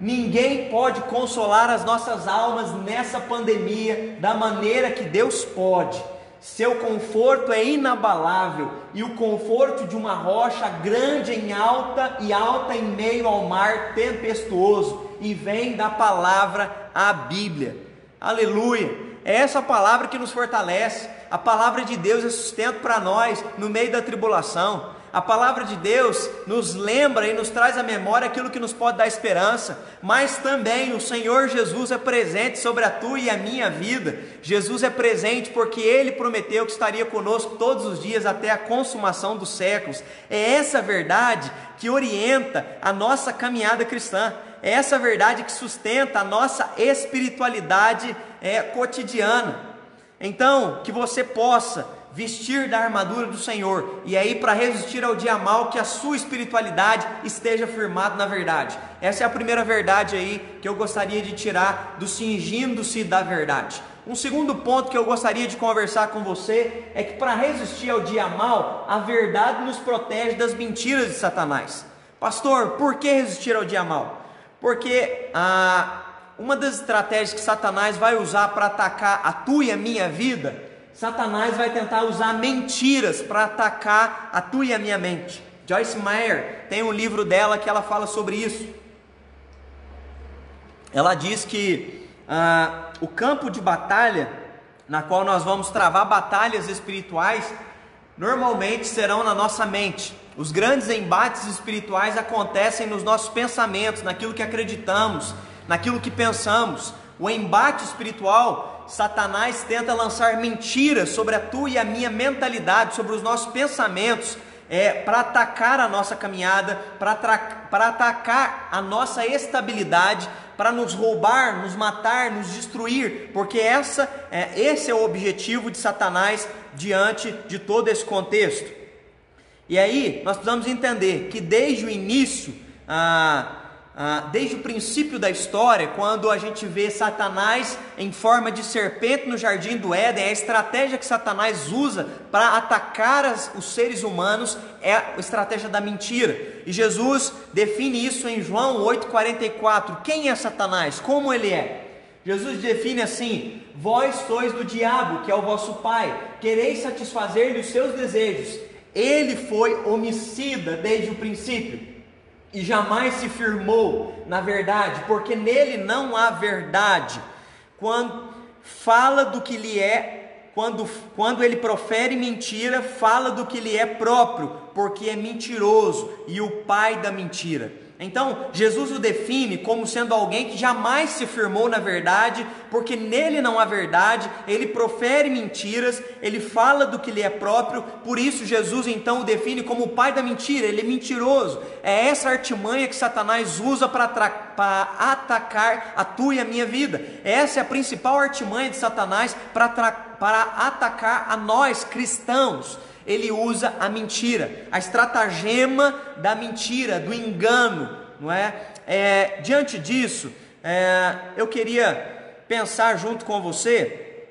Ninguém pode consolar as nossas almas nessa pandemia da maneira que Deus pode. Seu conforto é inabalável e o conforto de uma rocha grande em alta e alta em meio ao mar tempestuoso e vem da palavra a Bíblia. Aleluia! É essa palavra que nos fortalece. A palavra de Deus é sustento para nós no meio da tribulação. A palavra de Deus nos lembra e nos traz à memória aquilo que nos pode dar esperança, mas também o Senhor Jesus é presente sobre a tua e a minha vida. Jesus é presente porque ele prometeu que estaria conosco todos os dias até a consumação dos séculos. É essa verdade que orienta a nossa caminhada cristã. É essa verdade que sustenta a nossa espiritualidade é, cotidiana. Então, que você possa vestir da armadura do Senhor, e aí para resistir ao dia mal, que a sua espiritualidade esteja firmada na verdade. Essa é a primeira verdade aí que eu gostaria de tirar do cingindo-se da verdade. Um segundo ponto que eu gostaria de conversar com você é que para resistir ao dia mal, a verdade nos protege das mentiras de Satanás. Pastor, por que resistir ao dia mal? Porque ah, uma das estratégias que Satanás vai usar para atacar a tua e a minha vida Satanás vai tentar usar mentiras para atacar a tua e a minha mente. Joyce Meyer tem um livro dela que ela fala sobre isso. Ela diz que ah, o campo de batalha, na qual nós vamos travar batalhas espirituais, normalmente serão na nossa mente. Os grandes embates espirituais acontecem nos nossos pensamentos, naquilo que acreditamos, naquilo que pensamos. O embate espiritual Satanás tenta lançar mentiras sobre a tua e a minha mentalidade, sobre os nossos pensamentos, é, para atacar a nossa caminhada, para atacar a nossa estabilidade, para nos roubar, nos matar, nos destruir, porque essa, é, esse é o objetivo de Satanás diante de todo esse contexto. E aí nós precisamos entender que desde o início, ah, desde o princípio da história, quando a gente vê Satanás em forma de serpente no jardim do Éden, a estratégia que Satanás usa para atacar as, os seres humanos é a estratégia da mentira. E Jesus define isso em João 8,44. Quem é Satanás? Como ele é? Jesus define assim: Vós sois do diabo, que é o vosso pai, quereis satisfazer-lhe os seus desejos. Ele foi homicida desde o princípio e jamais se firmou na verdade, porque nele não há verdade. Quando fala do que lhe é, quando, quando ele profere mentira, fala do que lhe é próprio, porque é mentiroso e o pai da mentira. Então, Jesus o define como sendo alguém que jamais se firmou na verdade, porque nele não há verdade, ele profere mentiras, ele fala do que lhe é próprio, por isso Jesus então o define como o pai da mentira, ele é mentiroso. É essa artimanha que Satanás usa para atacar a tua e a minha vida. Essa é a principal artimanha de Satanás para atacar a nós cristãos ele usa a mentira, a estratagema da mentira, do engano, não é? é diante disso, é, eu queria pensar junto com você,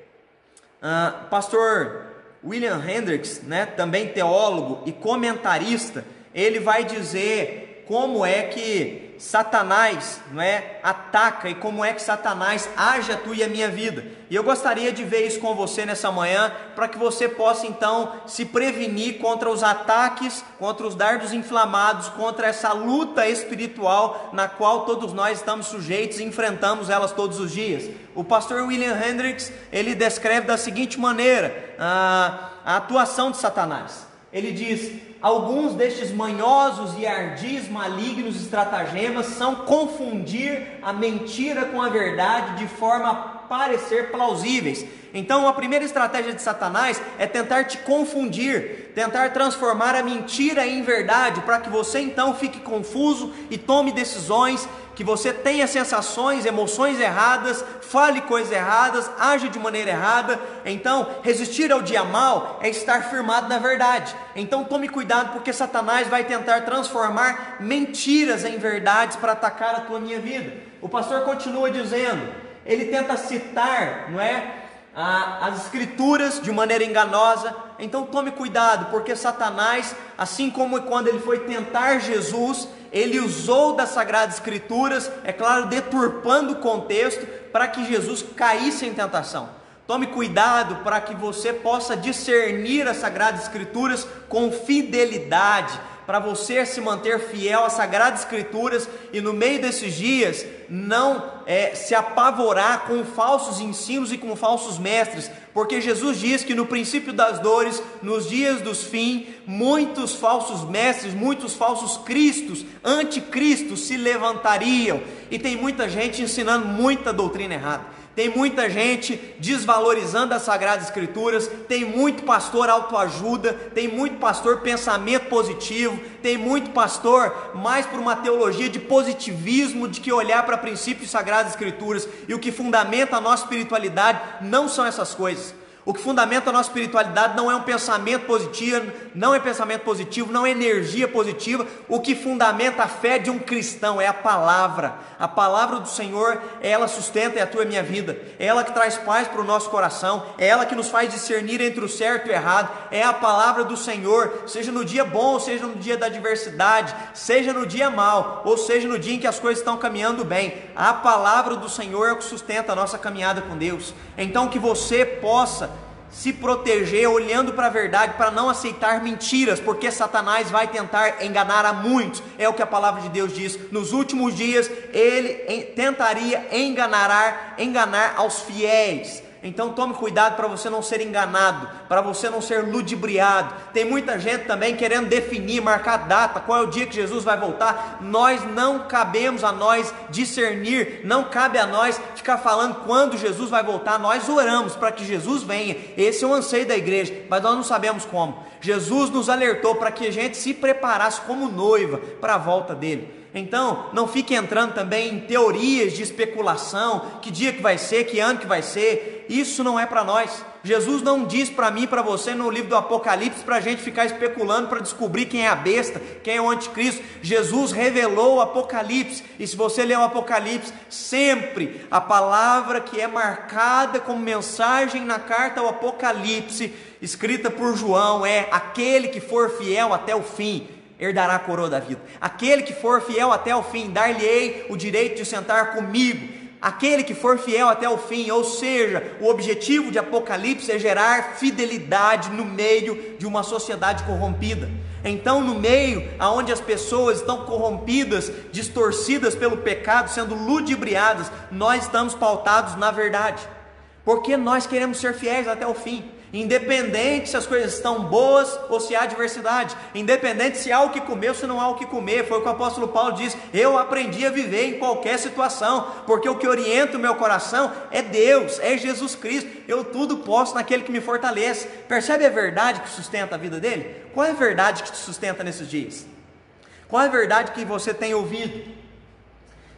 uh, pastor William Hendricks, né, também teólogo e comentarista, ele vai dizer como é que Satanás, não é, ataca e como é que Satanás age a tua e a minha vida. E eu gostaria de ver isso com você nessa manhã, para que você possa então se prevenir contra os ataques, contra os dardos inflamados, contra essa luta espiritual na qual todos nós estamos sujeitos e enfrentamos elas todos os dias. O pastor William Hendricks, ele descreve da seguinte maneira a, a atuação de Satanás. Ele diz: alguns destes manhosos e ardis malignos estratagemas são confundir a mentira com a verdade de forma a parecer plausíveis. Então, a primeira estratégia de Satanás é tentar te confundir, tentar transformar a mentira em verdade, para que você então fique confuso e tome decisões que você tenha sensações, emoções erradas, fale coisas erradas, age de maneira errada. Então, resistir ao dia mal é estar firmado na verdade. Então, tome cuidado, porque Satanás vai tentar transformar mentiras em verdades para atacar a tua minha vida. O pastor continua dizendo, ele tenta citar, não é? as escrituras de maneira enganosa. Então tome cuidado, porque Satanás, assim como quando ele foi tentar Jesus, ele usou das Sagradas Escrituras, é claro, deturpando o contexto, para que Jesus caísse em tentação. Tome cuidado para que você possa discernir as Sagradas Escrituras com fidelidade, para você se manter fiel às Sagradas Escrituras e no meio desses dias não é, se apavorar com falsos ensinos e com falsos mestres, porque Jesus diz que no princípio das dores, nos dias dos fim, muitos falsos mestres, muitos falsos cristos, anticristos se levantariam, e tem muita gente ensinando muita doutrina errada. Tem muita gente desvalorizando as Sagradas Escrituras, tem muito pastor autoajuda, tem muito pastor pensamento positivo, tem muito pastor mais por uma teologia de positivismo, de que olhar para princípios Sagradas Escrituras e o que fundamenta a nossa espiritualidade não são essas coisas. O que fundamenta a nossa espiritualidade não é um pensamento positivo, não é pensamento positivo, não é energia positiva. O que fundamenta a fé de um cristão é a palavra. A palavra do Senhor, ela sustenta e a minha vida. É ela que traz paz para o nosso coração. É ela que nos faz discernir entre o certo e o errado. É a palavra do Senhor, seja no dia bom, seja no dia da adversidade, seja no dia mal, ou seja no dia em que as coisas estão caminhando bem. A palavra do Senhor é o que sustenta a nossa caminhada com Deus. Então que você possa se proteger olhando para a verdade, para não aceitar mentiras, porque Satanás vai tentar enganar a muitos, é o que a palavra de Deus diz. Nos últimos dias, ele tentaria enganar, enganar aos fiéis. Então tome cuidado para você não ser enganado, para você não ser ludibriado. Tem muita gente também querendo definir, marcar data, qual é o dia que Jesus vai voltar. Nós não cabemos a nós discernir, não cabe a nós ficar falando quando Jesus vai voltar. Nós oramos para que Jesus venha. Esse é o anseio da igreja, mas nós não sabemos como. Jesus nos alertou para que a gente se preparasse como noiva para a volta dele. Então, não fique entrando também em teorias de especulação, que dia que vai ser, que ano que vai ser. Isso não é para nós. Jesus não diz para mim, para você no livro do Apocalipse para a gente ficar especulando para descobrir quem é a besta, quem é o anticristo. Jesus revelou o Apocalipse. E se você ler o Apocalipse, sempre a palavra que é marcada como mensagem na carta ao Apocalipse, escrita por João, é aquele que for fiel até o fim herdará a coroa da vida. Aquele que for fiel até o fim, dar-lhe-ei o direito de sentar comigo aquele que for fiel até o fim, ou seja, o objetivo de Apocalipse é gerar fidelidade no meio de uma sociedade corrompida. Então, no meio aonde as pessoas estão corrompidas, distorcidas pelo pecado, sendo ludibriadas, nós estamos pautados na verdade. Porque nós queremos ser fiéis até o fim. Independente se as coisas estão boas ou se há adversidade, independente se há o que comer ou se não há o que comer, foi o que o apóstolo Paulo diz: eu aprendi a viver em qualquer situação, porque o que orienta o meu coração é Deus, é Jesus Cristo, eu tudo posso naquele que me fortalece. Percebe a verdade que sustenta a vida dele? Qual é a verdade que te sustenta nesses dias? Qual é a verdade que você tem ouvido?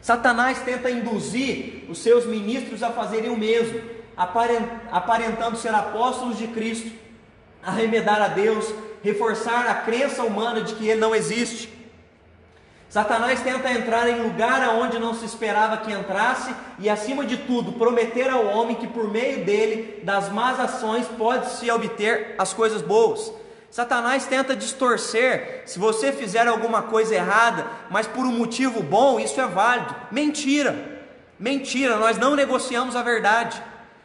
Satanás tenta induzir os seus ministros a fazerem o mesmo aparentando ser apóstolos de Cristo, arremedar a Deus, reforçar a crença humana de que Ele não existe. Satanás tenta entrar em lugar aonde não se esperava que entrasse e, acima de tudo, prometer ao homem que por meio dele, das más ações, pode-se obter as coisas boas. Satanás tenta distorcer. Se você fizer alguma coisa errada, mas por um motivo bom, isso é válido. Mentira. Mentira, nós não negociamos a verdade.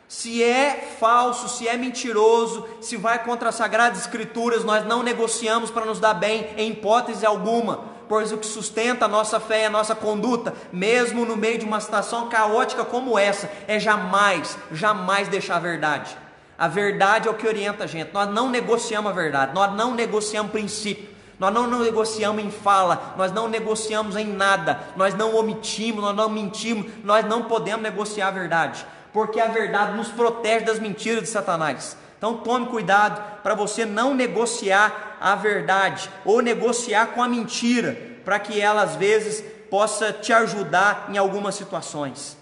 Se é falso, se é mentiroso, se vai contra as sagradas escrituras, nós não negociamos para nos dar bem em hipótese alguma, pois o que sustenta a nossa fé e a nossa conduta, mesmo no meio de uma situação caótica como essa, é jamais, jamais deixar a verdade. A verdade é o que orienta a gente. Nós não negociamos a verdade, nós não negociamos princípio. Nós não negociamos em fala, nós não negociamos em nada, nós não omitimos, nós não mentimos, nós não podemos negociar a verdade porque a verdade nos protege das mentiras de Satanás. Então tome cuidado para você não negociar a verdade ou negociar com a mentira, para que ela às vezes possa te ajudar em algumas situações.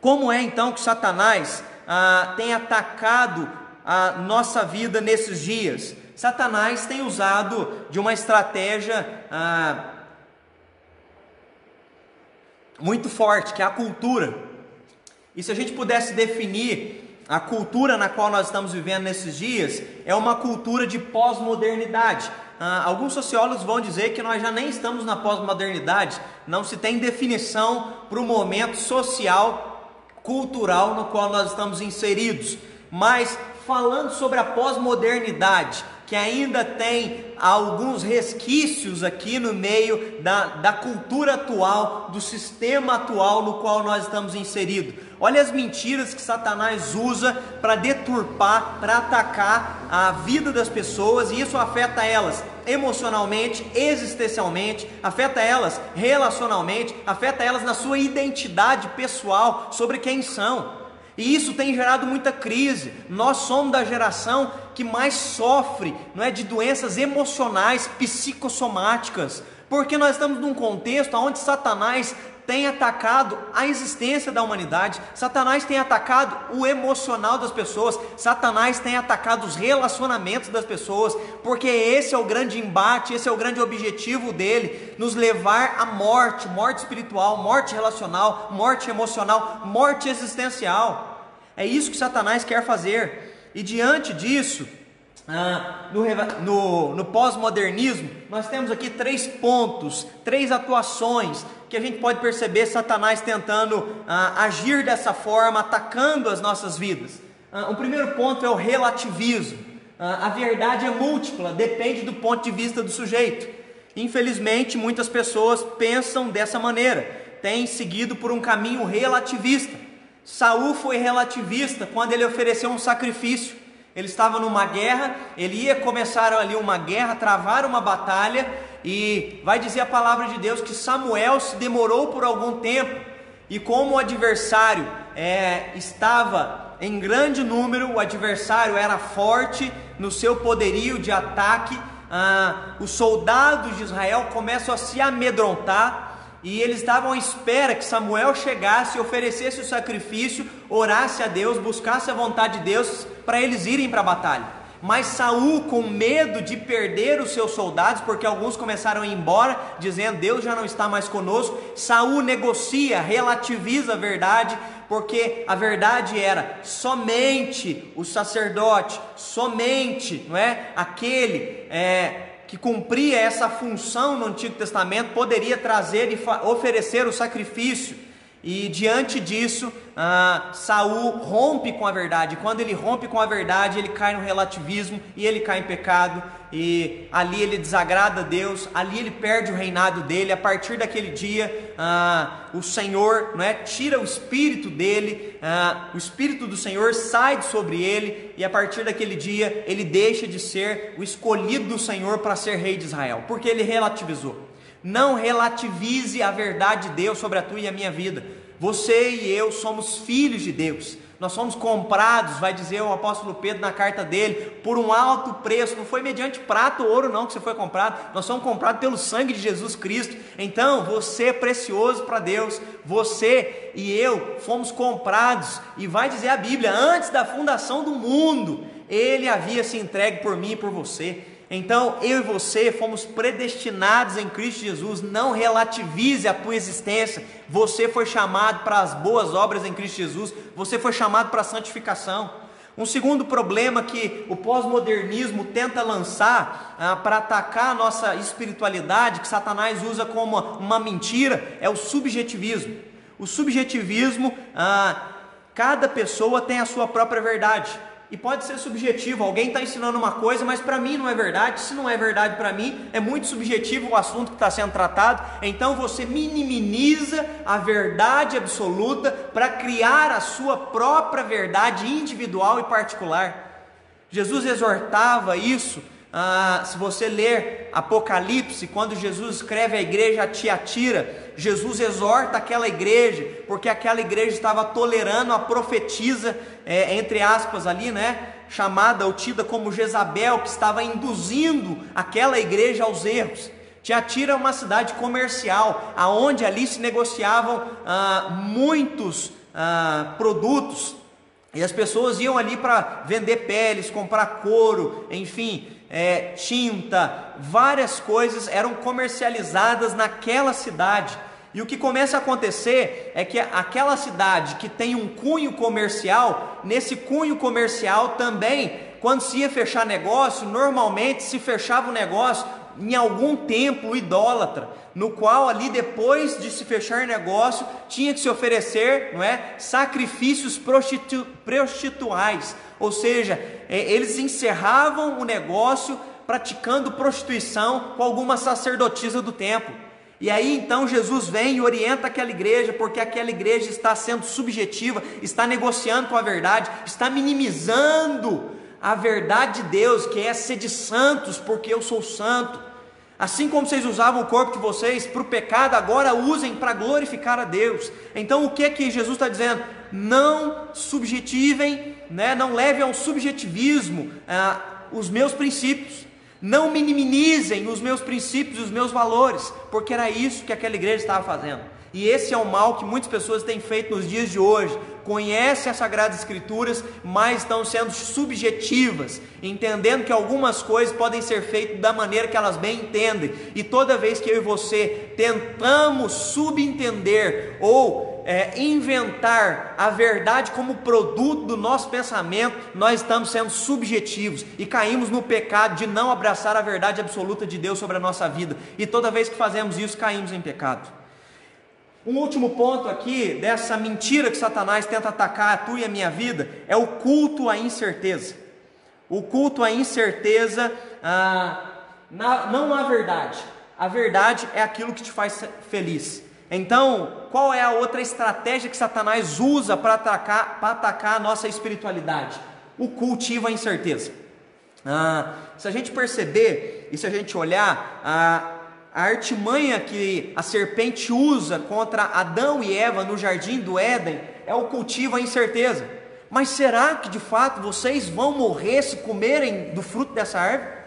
Como é então que Satanás ah, tem atacado a nossa vida nesses dias? Satanás tem usado de uma estratégia ah, muito forte, que é a cultura. E se a gente pudesse definir a cultura na qual nós estamos vivendo nesses dias, é uma cultura de pós-modernidade. Ah, alguns sociólogos vão dizer que nós já nem estamos na pós-modernidade, não se tem definição para o momento social, cultural no qual nós estamos inseridos. Mas falando sobre a pós-modernidade, que ainda tem alguns resquícios aqui no meio da, da cultura atual, do sistema atual no qual nós estamos inseridos. Olha as mentiras que Satanás usa para deturpar, para atacar a vida das pessoas, e isso afeta elas emocionalmente, existencialmente, afeta elas relacionalmente, afeta elas na sua identidade pessoal sobre quem são. E isso tem gerado muita crise. Nós somos da geração que mais sofre, não é de doenças emocionais, psicossomáticas, porque nós estamos num contexto onde Satanás tem atacado a existência da humanidade, Satanás tem atacado o emocional das pessoas, Satanás tem atacado os relacionamentos das pessoas, porque esse é o grande embate, esse é o grande objetivo dele, nos levar à morte, morte espiritual, morte relacional, morte emocional, morte existencial. É isso que Satanás quer fazer. E diante disso, ah, no, no, no pós-modernismo, nós temos aqui três pontos, três atuações que a gente pode perceber Satanás tentando ah, agir dessa forma, atacando as nossas vidas. Ah, o primeiro ponto é o relativismo. Ah, a verdade é múltipla, depende do ponto de vista do sujeito. Infelizmente, muitas pessoas pensam dessa maneira, têm seguido por um caminho relativista. Saul foi relativista quando ele ofereceu um sacrifício. Ele estava numa guerra, ele ia começar ali uma guerra, travar uma batalha, e vai dizer a palavra de Deus que Samuel se demorou por algum tempo, e como o adversário é, estava em grande número, o adversário era forte no seu poderio de ataque, ah, os soldados de Israel começam a se amedrontar, e eles estavam à espera que Samuel chegasse oferecesse o sacrifício, orasse a Deus, buscasse a vontade de Deus para eles irem para a batalha. Mas Saul, com medo de perder os seus soldados, porque alguns começaram a ir embora, dizendo Deus já não está mais conosco, Saul negocia, relativiza a verdade, porque a verdade era somente o sacerdote, somente, não é, aquele é, que cumpria essa função no Antigo Testamento poderia trazer e oferecer o sacrifício. E diante disso, ah, Saul rompe com a verdade. Quando ele rompe com a verdade, ele cai no relativismo e ele cai em pecado. E ali ele desagrada a Deus, ali ele perde o reinado dele. A partir daquele dia, ah, o Senhor não é, tira o espírito dele, ah, o espírito do Senhor sai sobre ele, e a partir daquele dia ele deixa de ser o escolhido do Senhor para ser rei de Israel, porque ele relativizou. Não relativize a verdade de Deus sobre a tua e a minha vida. Você e eu somos filhos de Deus. Nós somos comprados, vai dizer o apóstolo Pedro na carta dele, por um alto preço. Não foi mediante prata ou ouro, não, que você foi comprado. Nós somos comprados pelo sangue de Jesus Cristo. Então, você é precioso para Deus. Você e eu fomos comprados. E vai dizer a Bíblia: antes da fundação do mundo, ele havia se entregue por mim e por você. Então, eu e você fomos predestinados em Cristo Jesus. Não relativize a tua existência. Você foi chamado para as boas obras em Cristo Jesus. Você foi chamado para a santificação. Um segundo problema que o pós-modernismo tenta lançar ah, para atacar a nossa espiritualidade, que Satanás usa como uma, mentira, é o subjetivismo. O subjetivismo, ah, cada pessoa tem a sua própria verdade e pode ser subjetivo. Alguém está ensinando uma coisa, mas para mim não é verdade. Se não é verdade para mim, é muito subjetivo o assunto que está sendo tratado. Então você minimiza a verdade absoluta para criar a sua própria verdade individual e particular. Jesus exortava isso ah, se você ler Apocalipse, quando Jesus escreve a igreja a Tiatira, Jesus exorta aquela igreja, porque aquela igreja estava tolerando a profetisa, é, entre aspas ali, né? Chamada ou tida como Jezabel, que estava induzindo aquela igreja aos erros. Tiatira é uma cidade comercial, aonde ali se negociavam ah, muitos ah, produtos, e as pessoas iam ali para vender peles, comprar couro, enfim, é, tinta, várias coisas eram comercializadas naquela cidade. E o que começa a acontecer é que aquela cidade que tem um cunho comercial, nesse cunho comercial também, quando se ia fechar negócio, normalmente se fechava o negócio em algum templo idólatra, no qual ali depois de se fechar negócio tinha que se oferecer, não é, sacrifícios prostitu prostituais, ou seja, é, eles encerravam o negócio praticando prostituição com alguma sacerdotisa do templo. E aí então Jesus vem e orienta aquela igreja, porque aquela igreja está sendo subjetiva, está negociando com a verdade, está minimizando a verdade de Deus, que é ser de santos, porque eu sou santo. Assim como vocês usavam o corpo de vocês para o pecado, agora usem para glorificar a Deus. Então o que é que Jesus está dizendo? Não subjetivem, né? não levem ao subjetivismo ah, os meus princípios. Não minimizem os meus princípios, os meus valores, porque era isso que aquela igreja estava fazendo. E esse é o mal que muitas pessoas têm feito nos dias de hoje. Conhecem as Sagradas Escrituras, mas estão sendo subjetivas, entendendo que algumas coisas podem ser feitas da maneira que elas bem entendem. E toda vez que eu e você tentamos subentender ou é, inventar a verdade como produto do nosso pensamento, nós estamos sendo subjetivos e caímos no pecado de não abraçar a verdade absoluta de Deus sobre a nossa vida. E toda vez que fazemos isso, caímos em pecado. Um último ponto aqui dessa mentira que Satanás tenta atacar a tua e a minha vida é o culto à incerteza. O culto à incerteza, ah, na, não à verdade. A verdade é aquilo que te faz feliz. Então, qual é a outra estratégia que Satanás usa para atacar, atacar a nossa espiritualidade? O cultivo à incerteza. Ah, se a gente perceber e se a gente olhar, ah, a artimanha que a serpente usa contra Adão e Eva no jardim do Éden é o cultivo à incerteza. Mas será que de fato vocês vão morrer se comerem do fruto dessa árvore?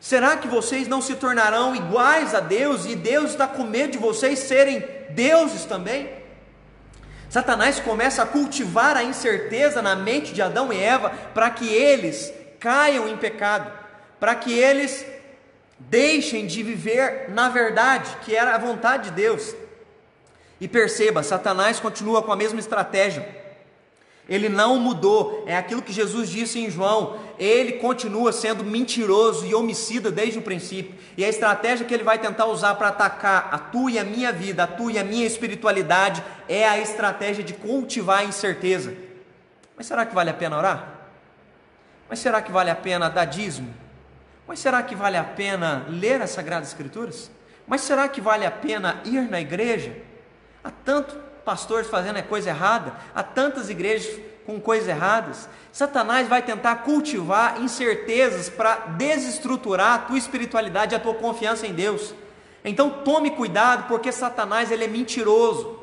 Será que vocês não se tornarão iguais a Deus e Deus está com medo de vocês serem deuses também? Satanás começa a cultivar a incerteza na mente de Adão e Eva para que eles caiam em pecado, para que eles Deixem de viver na verdade, que era a vontade de Deus. E perceba, Satanás continua com a mesma estratégia. Ele não mudou. É aquilo que Jesus disse em João. Ele continua sendo mentiroso e homicida desde o princípio. E a estratégia que ele vai tentar usar para atacar a tua e a minha vida, a tua e a minha espiritualidade, é a estratégia de cultivar a incerteza. Mas será que vale a pena orar? Mas será que vale a pena dar dízimo? Mas será que vale a pena ler as Sagradas Escrituras? Mas será que vale a pena ir na igreja? Há tanto pastores fazendo coisa errada, há tantas igrejas com coisas erradas. Satanás vai tentar cultivar incertezas para desestruturar a tua espiritualidade e a tua confiança em Deus. Então tome cuidado, porque Satanás ele é mentiroso.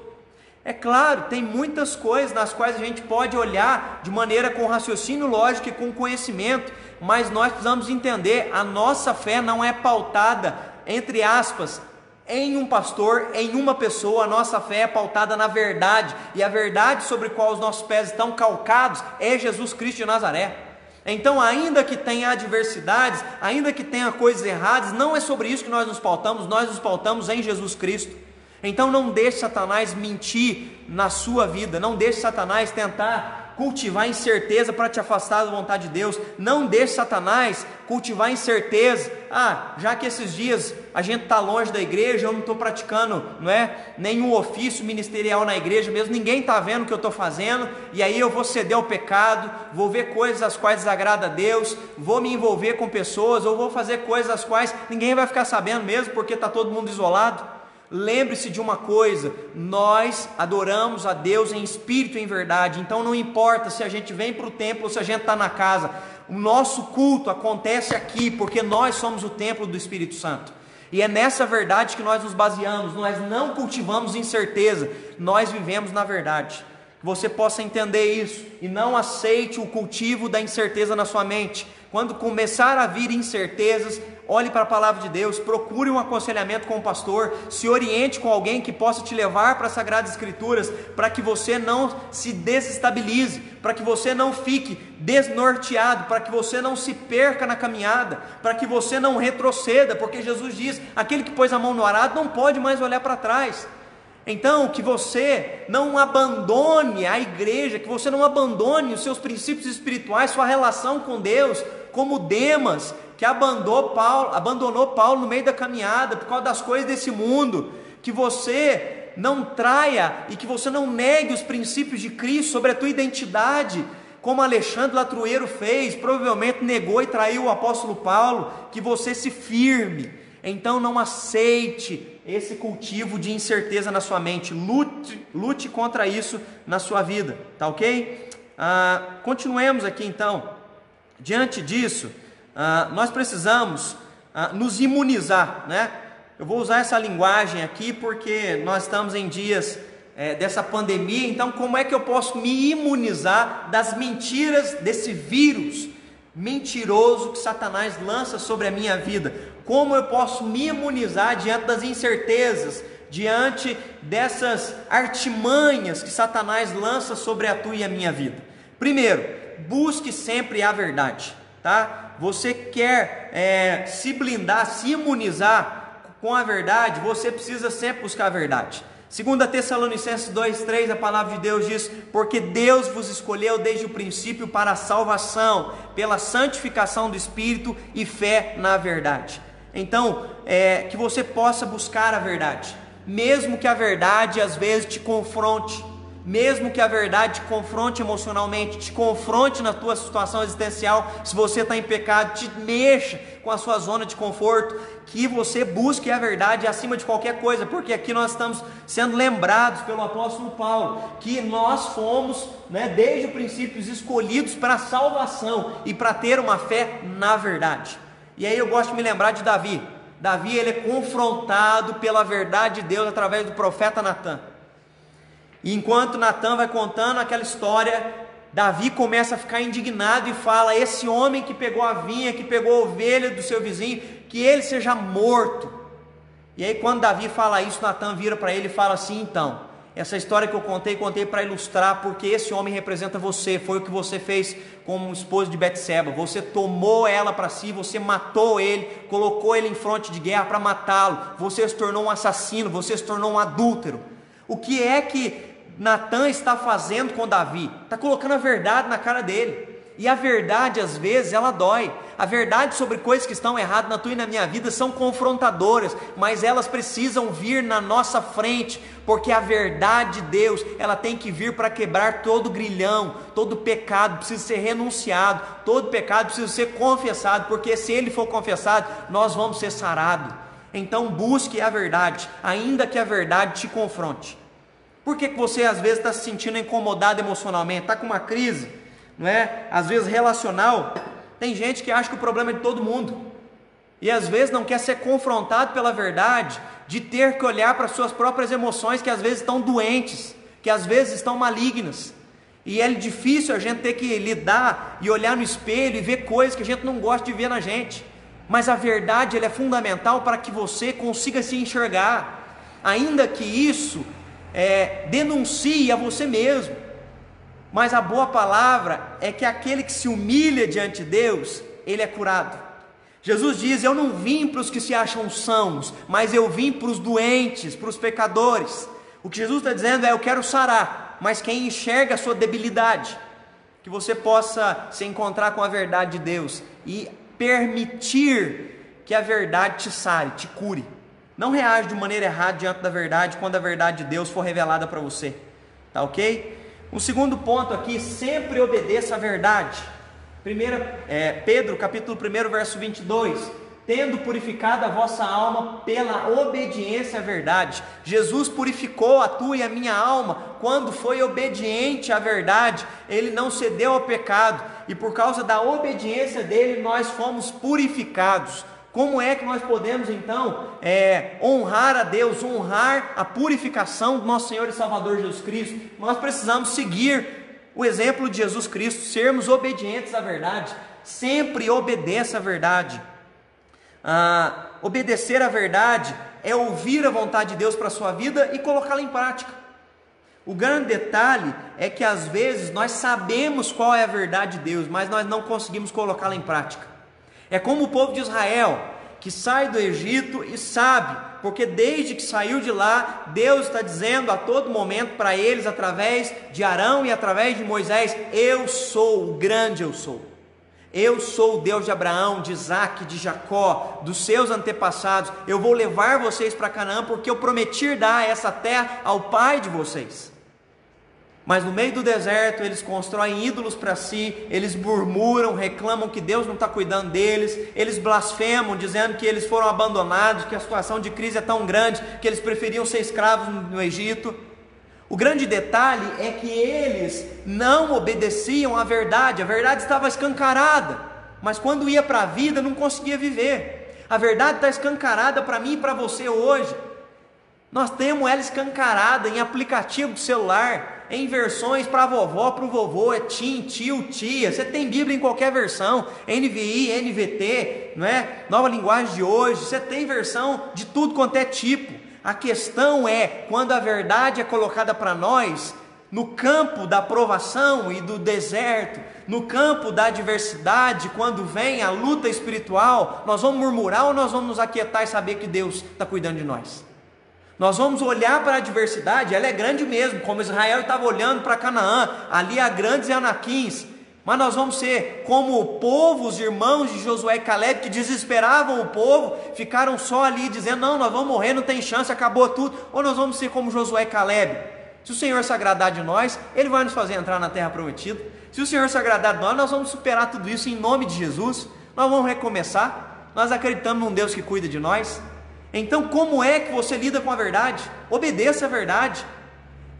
É claro, tem muitas coisas nas quais a gente pode olhar de maneira com raciocínio lógico e com conhecimento, mas nós precisamos entender, a nossa fé não é pautada, entre aspas, em um pastor, em uma pessoa, a nossa fé é pautada na verdade, e a verdade sobre a qual os nossos pés estão calcados é Jesus Cristo de Nazaré. Então, ainda que tenha adversidades, ainda que tenha coisas erradas, não é sobre isso que nós nos pautamos, nós nos pautamos em Jesus Cristo. Então não deixe Satanás mentir na sua vida, não deixe Satanás tentar cultivar incerteza para te afastar da vontade de Deus. Não deixe Satanás cultivar incerteza. Ah, já que esses dias a gente está longe da igreja, eu não estou praticando não é, nenhum ofício ministerial na igreja mesmo, ninguém está vendo o que eu estou fazendo, e aí eu vou ceder ao pecado, vou ver coisas as quais desagradam a Deus, vou me envolver com pessoas, ou vou fazer coisas as quais ninguém vai ficar sabendo mesmo, porque está todo mundo isolado. Lembre-se de uma coisa: nós adoramos a Deus em espírito e em verdade, então não importa se a gente vem para o templo ou se a gente está na casa, o nosso culto acontece aqui, porque nós somos o templo do Espírito Santo. E é nessa verdade que nós nos baseamos, nós não cultivamos incerteza, nós vivemos na verdade. Que você possa entender isso e não aceite o cultivo da incerteza na sua mente. Quando começar a vir incertezas, olhe para a palavra de Deus, procure um aconselhamento com o pastor, se oriente com alguém que possa te levar para as Sagradas Escrituras, para que você não se desestabilize, para que você não fique desnorteado, para que você não se perca na caminhada, para que você não retroceda, porque Jesus diz: aquele que pôs a mão no arado não pode mais olhar para trás. Então, que você não abandone a igreja, que você não abandone os seus princípios espirituais, sua relação com Deus, como Demas, que abandonou Paulo, abandonou Paulo no meio da caminhada por causa das coisas desse mundo, que você não traia e que você não negue os princípios de Cristo sobre a tua identidade, como Alexandre Latrueiro fez, provavelmente negou e traiu o apóstolo Paulo, que você se firme. Então não aceite esse cultivo de incerteza na sua mente, lute, lute contra isso na sua vida, tá ok? Ah, continuemos aqui então. Diante disso, ah, nós precisamos ah, nos imunizar, né? Eu vou usar essa linguagem aqui porque nós estamos em dias é, dessa pandemia, então como é que eu posso me imunizar das mentiras desse vírus mentiroso que Satanás lança sobre a minha vida? Como eu posso me imunizar diante das incertezas, diante dessas artimanhas que Satanás lança sobre a tua e a minha vida? Primeiro, busque sempre a verdade, tá? Você quer é, se blindar, se imunizar com a verdade, você precisa sempre buscar a verdade. Segunda Tessalonicenses 2:3, a palavra de Deus diz: "Porque Deus vos escolheu desde o princípio para a salvação, pela santificação do espírito e fé na verdade." Então, é, que você possa buscar a verdade, mesmo que a verdade às vezes te confronte, mesmo que a verdade te confronte emocionalmente, te confronte na tua situação existencial, se você está em pecado, te mexa com a sua zona de conforto, que você busque a verdade acima de qualquer coisa, porque aqui nós estamos sendo lembrados pelo apóstolo Paulo que nós fomos, né, desde o princípio, escolhidos para a salvação e para ter uma fé na verdade. E aí eu gosto de me lembrar de Davi. Davi ele é confrontado pela verdade de Deus através do profeta Natan. E enquanto Natan vai contando aquela história, Davi começa a ficar indignado e fala: Esse homem que pegou a vinha, que pegou a ovelha do seu vizinho, que ele seja morto. E aí, quando Davi fala isso, Natan vira para ele e fala assim: Então, essa história que eu contei, contei para ilustrar, porque esse homem representa você, foi o que você fez como esposo de Betseba. Você tomou ela para si, você matou ele, colocou ele em fronte de guerra para matá-lo. Você se tornou um assassino, você se tornou um adúltero. O que é que Natan está fazendo com Davi? Está colocando a verdade na cara dele. E a verdade, às vezes, ela dói. A verdade sobre coisas que estão erradas na tua e na minha vida são confrontadoras, mas elas precisam vir na nossa frente, porque a verdade de Deus, ela tem que vir para quebrar todo grilhão, todo pecado precisa ser renunciado, todo pecado precisa ser confessado, porque se ele for confessado, nós vamos ser sarados. Então busque a verdade, ainda que a verdade te confronte. Por que, que você às vezes está se sentindo incomodado emocionalmente? Está com uma crise, não é? Às vezes relacional. Tem gente que acha que o problema é de todo mundo. E às vezes não quer ser confrontado pela verdade, de ter que olhar para suas próprias emoções que às vezes estão doentes, que às vezes estão malignas. E é difícil a gente ter que lidar e olhar no espelho e ver coisas que a gente não gosta de ver na gente. Mas a verdade é fundamental para que você consiga se enxergar. Ainda que isso é, denuncie a você mesmo. Mas a boa palavra é que aquele que se humilha diante de Deus, ele é curado. Jesus diz: Eu não vim para os que se acham sãos, mas eu vim para os doentes, para os pecadores. O que Jesus está dizendo é: Eu quero sarar, mas quem enxerga a sua debilidade, que você possa se encontrar com a verdade de Deus e permitir que a verdade te sare, te cure. Não reage de maneira errada diante da verdade quando a verdade de Deus for revelada para você. Tá ok? Um segundo ponto aqui, sempre obedeça a verdade. Primeira, é, Pedro, capítulo 1, verso 22. Tendo purificado a vossa alma pela obediência à verdade. Jesus purificou a tua e a minha alma quando foi obediente à verdade. Ele não cedeu ao pecado. E por causa da obediência dele, nós fomos purificados. Como é que nós podemos então é, honrar a Deus, honrar a purificação do nosso Senhor e Salvador Jesus Cristo? Nós precisamos seguir o exemplo de Jesus Cristo, sermos obedientes à verdade, sempre obedeça à verdade. Ah, obedecer à verdade é ouvir a vontade de Deus para a sua vida e colocá-la em prática. O grande detalhe é que às vezes nós sabemos qual é a verdade de Deus, mas nós não conseguimos colocá-la em prática. É como o povo de Israel, que sai do Egito e sabe, porque desde que saiu de lá, Deus está dizendo a todo momento para eles, através de Arão e através de Moisés: Eu sou o grande eu sou. Eu sou o Deus de Abraão, de Isaac, de Jacó, dos seus antepassados. Eu vou levar vocês para Canaã, porque eu prometi dar essa terra ao pai de vocês. Mas no meio do deserto eles constroem ídolos para si, eles murmuram, reclamam que Deus não está cuidando deles, eles blasfemam, dizendo que eles foram abandonados, que a situação de crise é tão grande que eles preferiam ser escravos no Egito. O grande detalhe é que eles não obedeciam à verdade, a verdade estava escancarada, mas quando ia para a vida não conseguia viver. A verdade está escancarada para mim e para você hoje. Nós temos ela escancarada em aplicativo de celular, em versões para vovó, para o vovô, é tim, tio, tia. Você tem Bíblia em qualquer versão, NVI, NVT, não é? Nova linguagem de hoje. Você tem versão de tudo quanto é tipo. A questão é quando a verdade é colocada para nós no campo da provação e do deserto, no campo da adversidade, quando vem a luta espiritual, nós vamos murmurar ou nós vamos nos aquietar e saber que Deus está cuidando de nós? Nós vamos olhar para a adversidade, ela é grande mesmo, como Israel estava olhando para Canaã, ali há grandes Anaquins, mas nós vamos ser como o povo, os irmãos de Josué e Caleb, que desesperavam o povo, ficaram só ali dizendo: não, nós vamos morrer, não tem chance, acabou tudo. Ou nós vamos ser como Josué e Caleb. Se o Senhor se agradar de nós, Ele vai nos fazer entrar na terra prometida. Se o Senhor se agradar de nós, nós vamos superar tudo isso em nome de Jesus. Nós vamos recomeçar. Nós acreditamos num Deus que cuida de nós. Então, como é que você lida com a verdade? Obedeça a verdade.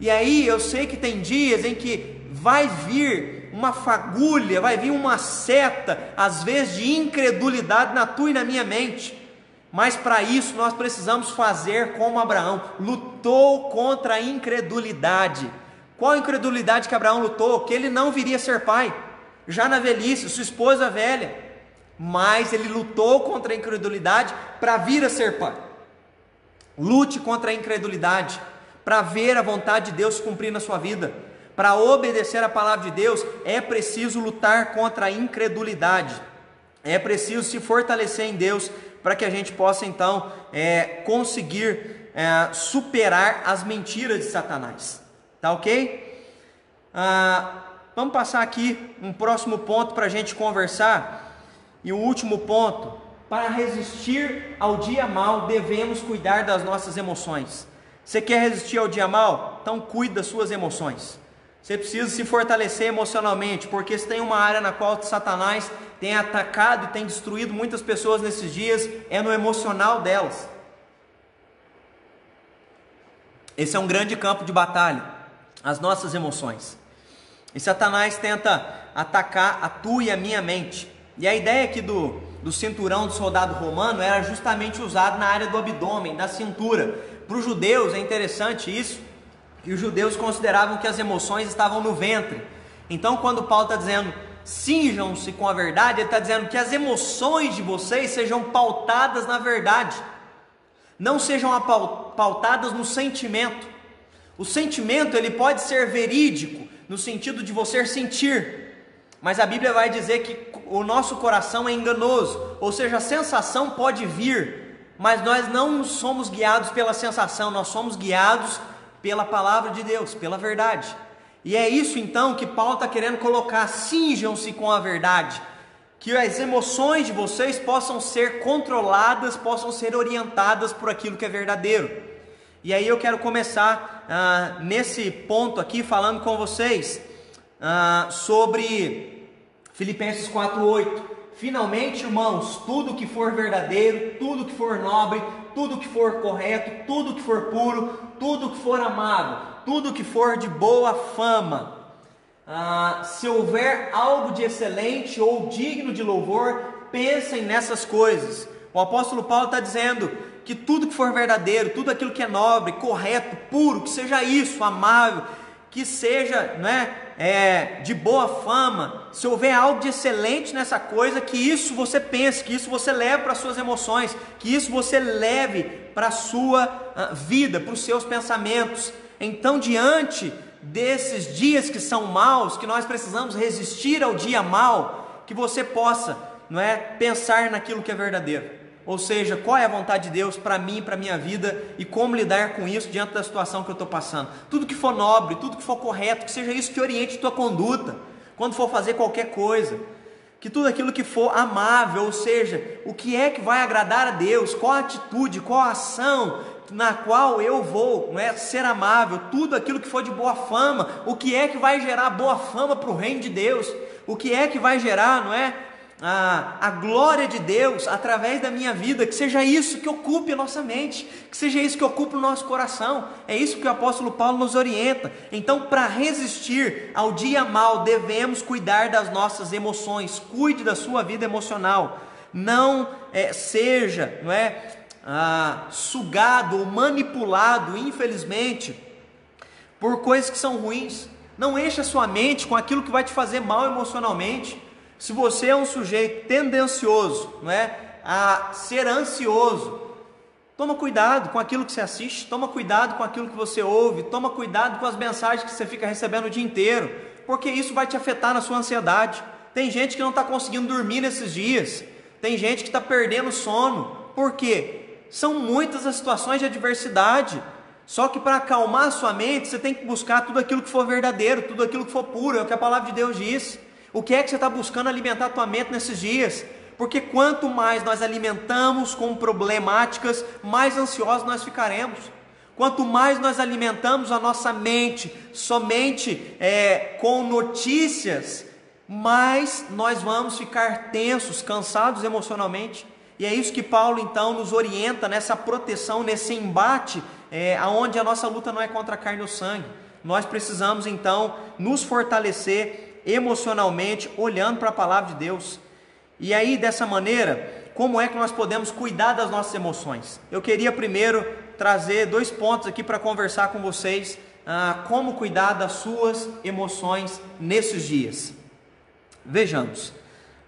E aí, eu sei que tem dias em que vai vir uma fagulha, vai vir uma seta, às vezes de incredulidade na tua e na minha mente. Mas para isso nós precisamos fazer como Abraão, lutou contra a incredulidade. Qual incredulidade que Abraão lutou? Que ele não viria a ser pai, já na velhice, sua esposa velha. Mas ele lutou contra a incredulidade para vir a ser pai. Lute contra a incredulidade, para ver a vontade de Deus cumprir na sua vida. Para obedecer a palavra de Deus, é preciso lutar contra a incredulidade. É preciso se fortalecer em Deus para que a gente possa então é, conseguir é, superar as mentiras de Satanás. Tá ok? Ah, vamos passar aqui um próximo ponto para a gente conversar. E o último ponto: para resistir ao dia mal, devemos cuidar das nossas emoções. Você quer resistir ao dia mal? Então cuide das suas emoções. Você precisa se fortalecer emocionalmente, porque se tem uma área na qual Satanás tem atacado e tem destruído muitas pessoas nesses dias, é no emocional delas. Esse é um grande campo de batalha, as nossas emoções. E Satanás tenta atacar a tua e a minha mente. E a ideia aqui do, do cinturão do soldado romano era justamente usado na área do abdômen, da cintura. Para os judeus é interessante isso, e os judeus consideravam que as emoções estavam no ventre. Então, quando Paulo está dizendo cinjam-se com a verdade, ele está dizendo que as emoções de vocês sejam pautadas na verdade, não sejam pautadas no sentimento. O sentimento ele pode ser verídico no sentido de você sentir, mas a Bíblia vai dizer que o nosso coração é enganoso, ou seja, a sensação pode vir, mas nós não somos guiados pela sensação, nós somos guiados pela palavra de Deus, pela verdade. E é isso então que Paulo está querendo colocar: cinjam-se com a verdade, que as emoções de vocês possam ser controladas, possam ser orientadas por aquilo que é verdadeiro. E aí eu quero começar ah, nesse ponto aqui falando com vocês ah, sobre Filipenses 4:8. Finalmente, irmãos, tudo que for verdadeiro, tudo que for nobre, tudo que for correto, tudo que for puro, tudo que for amável, tudo que for de boa fama. Ah, se houver algo de excelente ou digno de louvor, pensem nessas coisas. O apóstolo Paulo está dizendo que tudo que for verdadeiro, tudo aquilo que é nobre, correto, puro, que seja isso, amável, que seja não é, de boa fama, se houver algo de excelente nessa coisa, que isso você pense, que isso você leve para as suas emoções, que isso você leve para a sua uh, vida, para os seus pensamentos. Então, diante desses dias que são maus, que nós precisamos resistir ao dia mal, que você possa, não é, pensar naquilo que é verdadeiro. Ou seja, qual é a vontade de Deus para mim, para minha vida e como lidar com isso diante da situação que eu estou passando. Tudo que for nobre, tudo que for correto, que seja isso que oriente tua conduta quando for fazer qualquer coisa. Que tudo aquilo que for amável, ou seja, o que é que vai agradar a Deus, qual a atitude, qual a ação na qual eu vou não é, ser amável, tudo aquilo que for de boa fama, o que é que vai gerar boa fama para o reino de Deus, o que é que vai gerar, não é? A, a glória de Deus através da minha vida, que seja isso que ocupe a nossa mente, que seja isso que ocupe o nosso coração. É isso que o apóstolo Paulo nos orienta. Então, para resistir ao dia mal, devemos cuidar das nossas emoções. Cuide da sua vida emocional. Não é, seja, não é, ah, sugado ou manipulado, infelizmente, por coisas que são ruins. Não encha sua mente com aquilo que vai te fazer mal emocionalmente. Se você é um sujeito tendencioso, não é, a ser ansioso, toma cuidado com aquilo que você assiste, toma cuidado com aquilo que você ouve, toma cuidado com as mensagens que você fica recebendo o dia inteiro, porque isso vai te afetar na sua ansiedade. Tem gente que não está conseguindo dormir nesses dias, tem gente que está perdendo sono, por quê? São muitas as situações de adversidade. Só que para acalmar a sua mente, você tem que buscar tudo aquilo que for verdadeiro, tudo aquilo que for puro, é o que a palavra de Deus diz. O que é que você está buscando alimentar a tua mente nesses dias? Porque quanto mais nós alimentamos com problemáticas, mais ansiosos nós ficaremos. Quanto mais nós alimentamos a nossa mente somente é, com notícias, mais nós vamos ficar tensos, cansados emocionalmente. E é isso que Paulo então nos orienta nessa proteção, nesse embate, é, aonde a nossa luta não é contra a carne ou sangue. Nós precisamos então nos fortalecer emocionalmente, olhando para a palavra de Deus. E aí, dessa maneira, como é que nós podemos cuidar das nossas emoções? Eu queria primeiro trazer dois pontos aqui para conversar com vocês, ah, como cuidar das suas emoções nesses dias. Vejamos.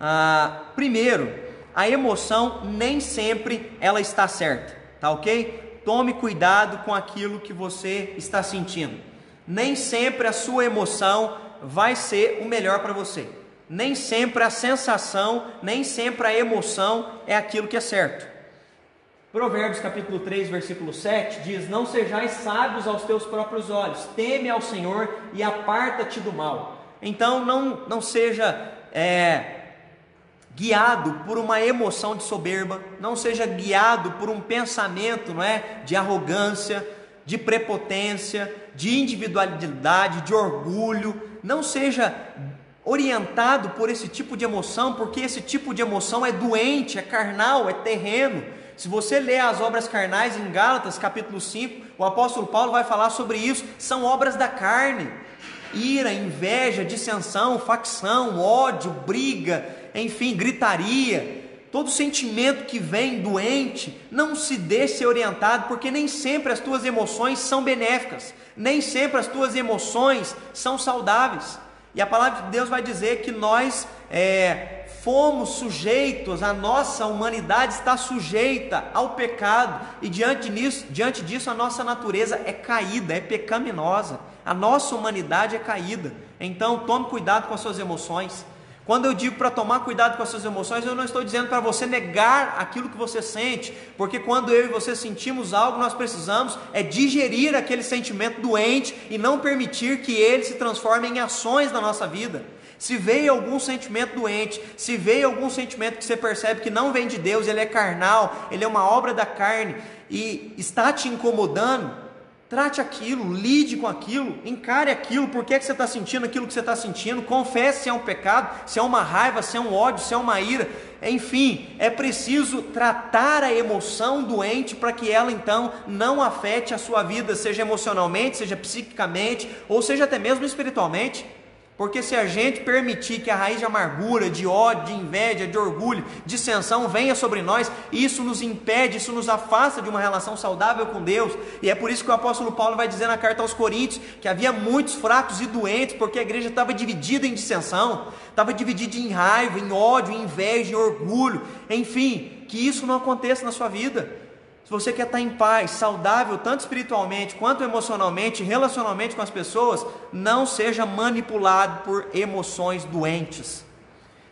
Ah, primeiro, a emoção nem sempre ela está certa, tá ok? Tome cuidado com aquilo que você está sentindo. Nem sempre a sua emoção vai ser o melhor para você. Nem sempre a sensação, nem sempre a emoção é aquilo que é certo. Provérbios capítulo 3, versículo 7 diz: Não sejais sábios aos teus próprios olhos, teme ao Senhor e aparta-te do mal. Então não, não seja é, guiado por uma emoção de soberba, não seja guiado por um pensamento não é, de arrogância, de prepotência, de individualidade, de orgulho, não seja orientado por esse tipo de emoção, porque esse tipo de emoção é doente, é carnal, é terreno. Se você ler as obras carnais em Gálatas, capítulo 5, o apóstolo Paulo vai falar sobre isso, são obras da carne. Ira, inveja, dissensão, facção, ódio, briga, enfim, gritaria, todo sentimento que vem doente, não se deixe ser orientado, porque nem sempre as tuas emoções são benéficas, nem sempre as tuas emoções são saudáveis. E a palavra de Deus vai dizer que nós é, fomos sujeitos, a nossa humanidade está sujeita ao pecado, e diante disso, diante disso a nossa natureza é caída, é pecaminosa, a nossa humanidade é caída. Então tome cuidado com as suas emoções. Quando eu digo para tomar cuidado com as suas emoções, eu não estou dizendo para você negar aquilo que você sente, porque quando eu e você sentimos algo, nós precisamos é digerir aquele sentimento doente e não permitir que ele se transforme em ações na nossa vida. Se veio algum sentimento doente, se veio algum sentimento que você percebe que não vem de Deus, ele é carnal, ele é uma obra da carne e está te incomodando, Trate aquilo, lide com aquilo, encare aquilo, por que, é que você está sentindo aquilo que você está sentindo, confesse se é um pecado, se é uma raiva, se é um ódio, se é uma ira, enfim, é preciso tratar a emoção doente para que ela então não afete a sua vida, seja emocionalmente, seja psiquicamente, ou seja até mesmo espiritualmente. Porque se a gente permitir que a raiz de amargura, de ódio, de inveja, de orgulho, dissensão venha sobre nós, isso nos impede, isso nos afasta de uma relação saudável com Deus. E é por isso que o apóstolo Paulo vai dizer na carta aos Coríntios que havia muitos fracos e doentes, porque a igreja estava dividida em dissensão, estava dividida em raiva, em ódio, em inveja, em orgulho, enfim, que isso não aconteça na sua vida. Se você quer estar em paz, saudável, tanto espiritualmente quanto emocionalmente, relacionalmente com as pessoas, não seja manipulado por emoções doentes.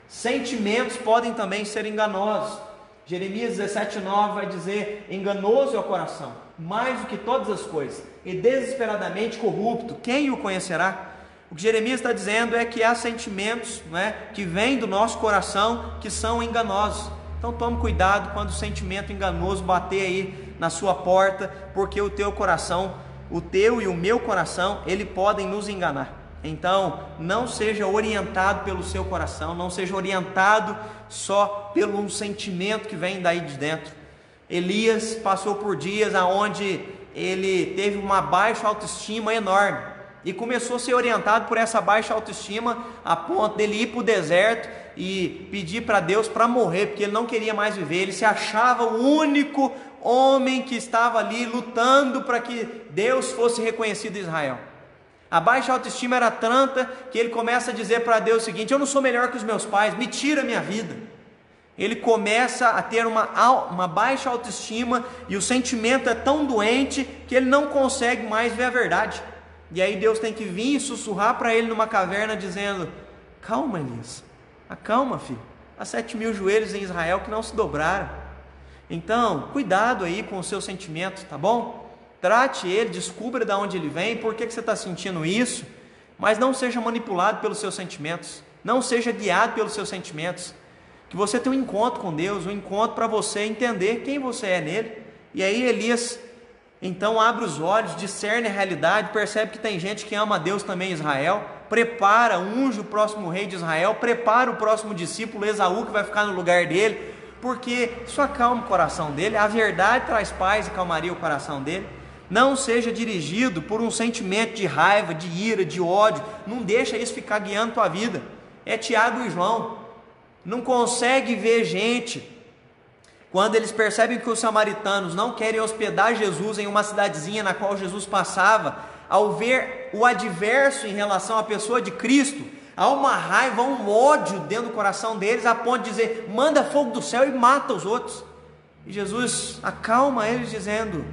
Sentimentos podem também ser enganosos. Jeremias 17,9 vai dizer: enganoso é o coração, mais do que todas as coisas, e desesperadamente corrupto, quem o conhecerá? O que Jeremias está dizendo é que há sentimentos não é, que vêm do nosso coração que são enganosos. Então tome cuidado quando o sentimento enganoso bater aí na sua porta, porque o teu coração, o teu e o meu coração, ele podem nos enganar. Então, não seja orientado pelo seu coração, não seja orientado só pelo um sentimento que vem daí de dentro. Elias passou por dias aonde ele teve uma baixa autoestima enorme e começou a ser orientado por essa baixa autoestima a ponto dele ir para o deserto e pedir para Deus para morrer, porque ele não queria mais viver, ele se achava o único homem que estava ali lutando para que Deus fosse reconhecido em Israel. A baixa autoestima era tanta que ele começa a dizer para Deus o seguinte: Eu não sou melhor que os meus pais, me tira minha vida. Ele começa a ter uma, uma baixa autoestima e o sentimento é tão doente que ele não consegue mais ver a verdade. E aí Deus tem que vir e sussurrar para ele numa caverna dizendo: Calma, Elias, Acalma, filho. Há sete mil joelhos em Israel que não se dobraram. Então, cuidado aí com o seu sentimento, tá bom? Trate ele, descubra de onde ele vem, por que, que você está sentindo isso, mas não seja manipulado pelos seus sentimentos, não seja guiado pelos seus sentimentos. Que você tenha um encontro com Deus, um encontro para você entender quem você é nele. E aí Elias então abre os olhos, discerne a realidade, percebe que tem gente que ama a Deus também em Israel prepara, unge o próximo rei de Israel, prepara o próximo discípulo Esaú que vai ficar no lugar dele, porque isso acalma o coração dele, a verdade traz paz e calmaria o coração dele. Não seja dirigido por um sentimento de raiva, de ira, de ódio, não deixa isso ficar guiando tua vida. É Tiago e João. Não consegue ver gente quando eles percebem que os samaritanos não querem hospedar Jesus em uma cidadezinha na qual Jesus passava, ao ver o adverso em relação à pessoa de Cristo, há uma raiva, um ódio dentro do coração deles, a ponto de dizer: manda fogo do céu e mata os outros. E Jesus acalma eles, dizendo: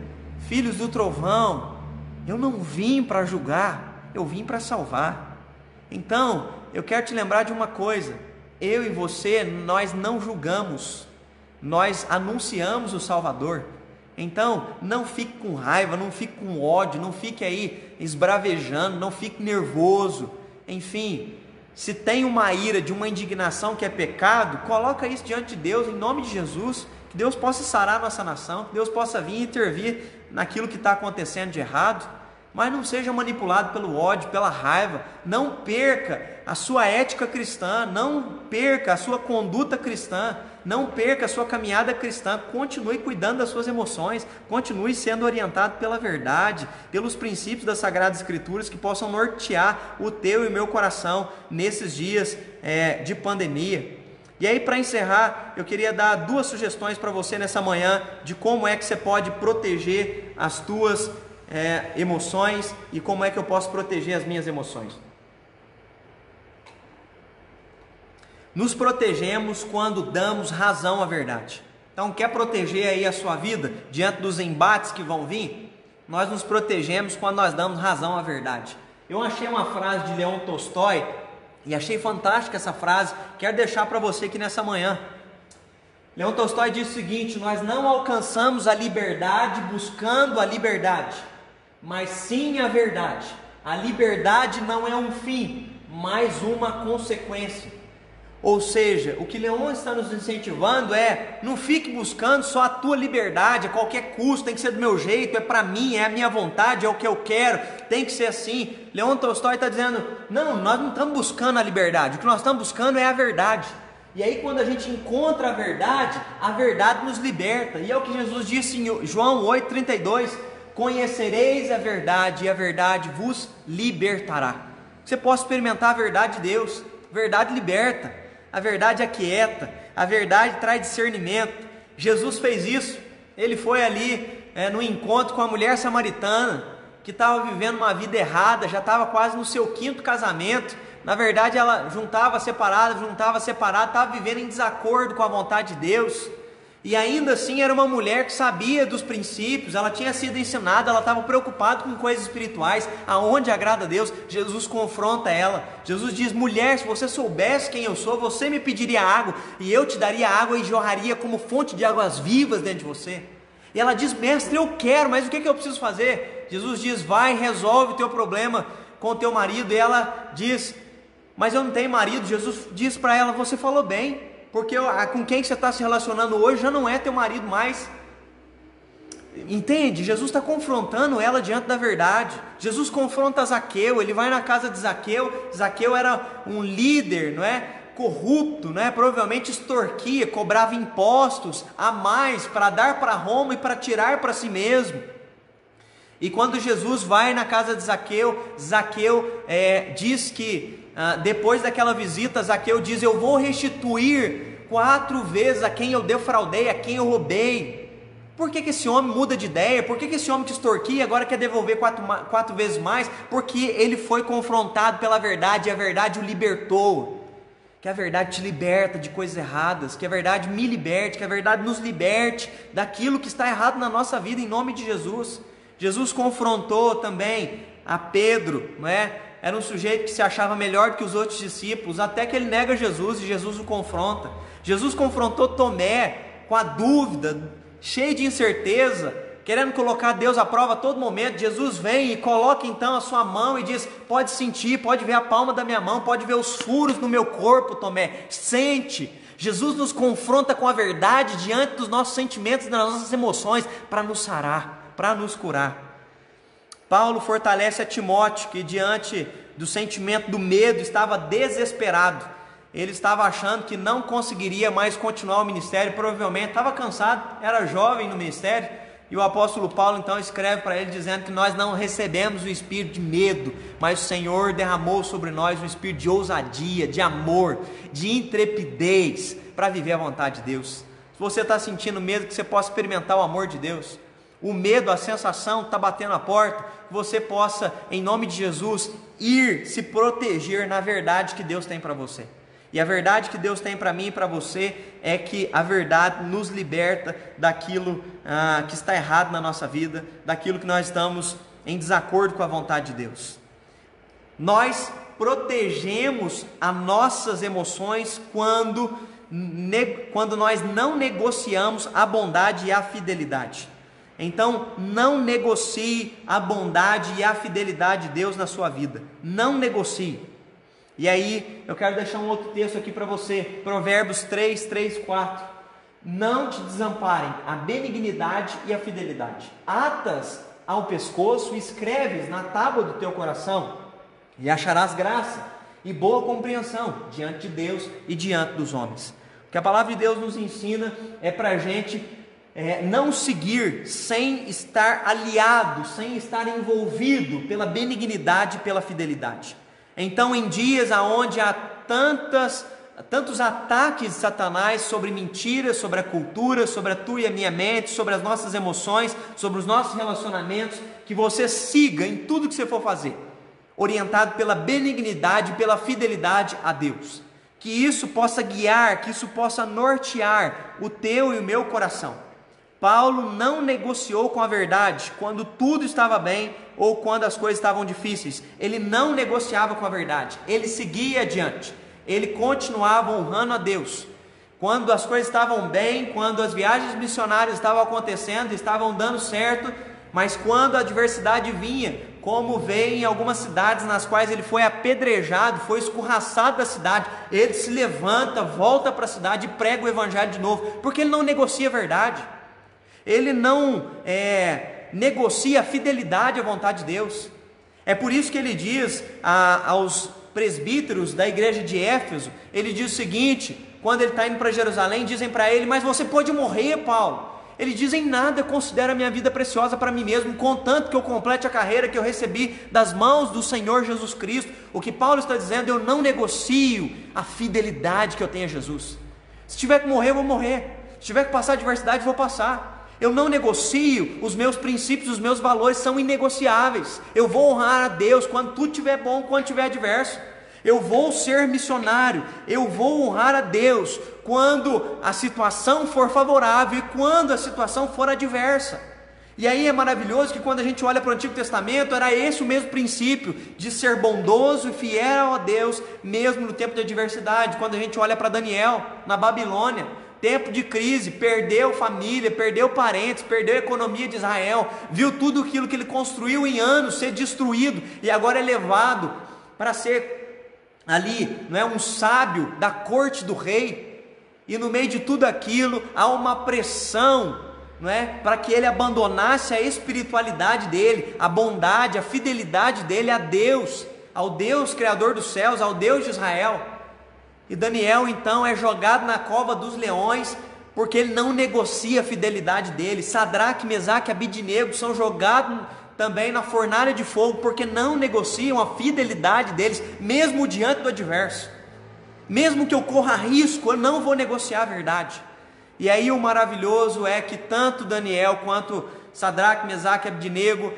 Filhos do trovão, eu não vim para julgar, eu vim para salvar. Então, eu quero te lembrar de uma coisa: eu e você, nós não julgamos, nós anunciamos o Salvador. Então, não fique com raiva, não fique com ódio, não fique aí esbravejando, não fique nervoso. Enfim, se tem uma ira de uma indignação que é pecado, coloca isso diante de Deus em nome de Jesus, que Deus possa sarar nossa nação, que Deus possa vir e intervir naquilo que está acontecendo de errado mas não seja manipulado pelo ódio, pela raiva. Não perca a sua ética cristã, não perca a sua conduta cristã, não perca a sua caminhada cristã. Continue cuidando das suas emoções, continue sendo orientado pela verdade, pelos princípios das Sagradas Escrituras que possam nortear o teu e o meu coração nesses dias é, de pandemia. E aí, para encerrar, eu queria dar duas sugestões para você nessa manhã de como é que você pode proteger as tuas é, emoções e como é que eu posso proteger as minhas emoções. Nos protegemos quando damos razão à verdade. Então, quer proteger aí a sua vida diante dos embates que vão vir? Nós nos protegemos quando nós damos razão à verdade. Eu achei uma frase de Leon Tolstói e achei fantástica essa frase. Quero deixar para você aqui nessa manhã. Leon Tolstói diz o seguinte: Nós não alcançamos a liberdade buscando a liberdade mas sim a verdade. A liberdade não é um fim, mas uma consequência. Ou seja, o que Leon está nos incentivando é: não fique buscando só a tua liberdade a qualquer custo, tem que ser do meu jeito, é para mim, é a minha vontade, é o que eu quero, tem que ser assim. Leon Tolstói está dizendo: não, nós não estamos buscando a liberdade, o que nós estamos buscando é a verdade. E aí, quando a gente encontra a verdade, a verdade nos liberta, e é o que Jesus disse em João 8,32 Conhecereis a verdade e a verdade vos libertará. Você pode experimentar a verdade de Deus. Verdade liberta, a verdade aquieta, a verdade traz discernimento. Jesus fez isso. Ele foi ali é, no encontro com a mulher samaritana que estava vivendo uma vida errada, já estava quase no seu quinto casamento. Na verdade, ela juntava separada, juntava separada, estava vivendo em desacordo com a vontade de Deus. E ainda assim era uma mulher que sabia dos princípios, ela tinha sido ensinada, ela estava preocupada com coisas espirituais, aonde agrada a Deus. Jesus confronta ela. Jesus diz: Mulher, se você soubesse quem eu sou, você me pediria água, e eu te daria água e jorraria como fonte de águas vivas dentro de você. E ela diz: Mestre, eu quero, mas o que, que eu preciso fazer? Jesus diz: Vai, resolve o teu problema com o teu marido. E ela diz: Mas eu não tenho marido. Jesus diz para ela: Você falou bem porque com quem você está se relacionando hoje já não é teu marido mais. Entende? Jesus está confrontando ela diante da verdade. Jesus confronta Zaqueu, ele vai na casa de Zaqueu. Zaqueu era um líder, não é? Corrupto, né? Provavelmente extorquia, cobrava impostos a mais para dar para Roma e para tirar para si mesmo. E quando Jesus vai na casa de Zaqueu, Zaqueu é, diz que ah, depois daquela visita, Zaqueu diz: Eu vou restituir quatro vezes a quem eu defraudei, a quem eu roubei. Por que, que esse homem muda de ideia? Por que, que esse homem que extorquia agora quer devolver quatro, quatro vezes mais? Porque ele foi confrontado pela verdade e a verdade o libertou. Que a verdade te liberta de coisas erradas, que a verdade me liberte, que a verdade nos liberte daquilo que está errado na nossa vida, em nome de Jesus. Jesus confrontou também a Pedro, não é? Era um sujeito que se achava melhor que os outros discípulos, até que ele nega Jesus e Jesus o confronta. Jesus confrontou Tomé com a dúvida, cheio de incerteza, querendo colocar Deus à prova a todo momento. Jesus vem e coloca então a sua mão e diz: Pode sentir, pode ver a palma da minha mão, pode ver os furos no meu corpo, Tomé. Sente. Jesus nos confronta com a verdade diante dos nossos sentimentos, das nossas emoções, para nos sarar, para nos curar. Paulo fortalece a Timóteo, que diante do sentimento do medo estava desesperado. Ele estava achando que não conseguiria mais continuar o ministério, provavelmente estava cansado, era jovem no ministério. E o apóstolo Paulo então escreve para ele dizendo que nós não recebemos o espírito de medo, mas o Senhor derramou sobre nós um espírito de ousadia, de amor, de intrepidez para viver a vontade de Deus. Se você está sentindo medo, que você possa experimentar o amor de Deus o medo, a sensação está batendo a porta, que você possa, em nome de Jesus, ir se proteger na verdade que Deus tem para você. E a verdade que Deus tem para mim e para você é que a verdade nos liberta daquilo ah, que está errado na nossa vida, daquilo que nós estamos em desacordo com a vontade de Deus. Nós protegemos as nossas emoções quando, quando nós não negociamos a bondade e a fidelidade. Então, não negocie a bondade e a fidelidade de Deus na sua vida. Não negocie. E aí, eu quero deixar um outro texto aqui para você. Provérbios 3, 3, 4. Não te desamparem a benignidade e a fidelidade. Atas ao pescoço e escreves na tábua do teu coração, e acharás graça e boa compreensão diante de Deus e diante dos homens. O que a palavra de Deus nos ensina é para a gente é, não seguir sem estar aliado, sem estar envolvido pela benignidade e pela fidelidade. Então, em dias aonde há tantas tantos ataques de Satanás sobre mentiras, sobre a cultura, sobre a tua e a minha mente, sobre as nossas emoções, sobre os nossos relacionamentos, que você siga em tudo que você for fazer, orientado pela benignidade, pela fidelidade a Deus. Que isso possa guiar, que isso possa nortear o teu e o meu coração. Paulo não negociou com a verdade quando tudo estava bem ou quando as coisas estavam difíceis. Ele não negociava com a verdade, ele seguia adiante ele continuava honrando a Deus. Quando as coisas estavam bem, quando as viagens missionárias estavam acontecendo, estavam dando certo, mas quando a adversidade vinha, como veio em algumas cidades nas quais ele foi apedrejado, foi escorraçado da cidade, ele se levanta, volta para a cidade e prega o evangelho de novo, porque ele não negocia a verdade, ele não é, negocia a fidelidade à vontade de Deus. É por isso que ele diz a, aos presbíteros da igreja de Éfeso, ele diz o seguinte: quando ele está indo para Jerusalém, dizem para ele, mas você pode morrer, Paulo. Ele diz: em nada eu considero a minha vida preciosa para mim mesmo, contanto que eu complete a carreira que eu recebi das mãos do Senhor Jesus Cristo. O que Paulo está dizendo, eu não negocio a fidelidade que eu tenho a Jesus. Se tiver que morrer, eu vou morrer. Se tiver que passar adversidade, vou passar. Eu não negocio, os meus princípios, os meus valores são inegociáveis. Eu vou honrar a Deus quando tudo estiver bom, quando estiver adverso. Eu vou ser missionário, eu vou honrar a Deus quando a situação for favorável e quando a situação for adversa. E aí é maravilhoso que quando a gente olha para o Antigo Testamento, era esse o mesmo princípio de ser bondoso e fiel a Deus, mesmo no tempo de adversidade. Quando a gente olha para Daniel, na Babilônia, tempo de crise, perdeu família, perdeu parentes, perdeu a economia de Israel, viu tudo aquilo que ele construiu em anos ser destruído e agora é levado para ser ali, não é um sábio da corte do rei. E no meio de tudo aquilo há uma pressão, não é, para que ele abandonasse a espiritualidade dele, a bondade, a fidelidade dele a Deus, ao Deus criador dos céus, ao Deus de Israel. E Daniel então é jogado na cova dos leões, porque ele não negocia a fidelidade dele. Sadraque, Mesaque e Abidinego são jogados também na fornalha de fogo, porque não negociam a fidelidade deles, mesmo diante do adverso. Mesmo que eu corra risco, eu não vou negociar a verdade. E aí o maravilhoso é que tanto Daniel quanto Sadraque, Mesaque e Abidinego,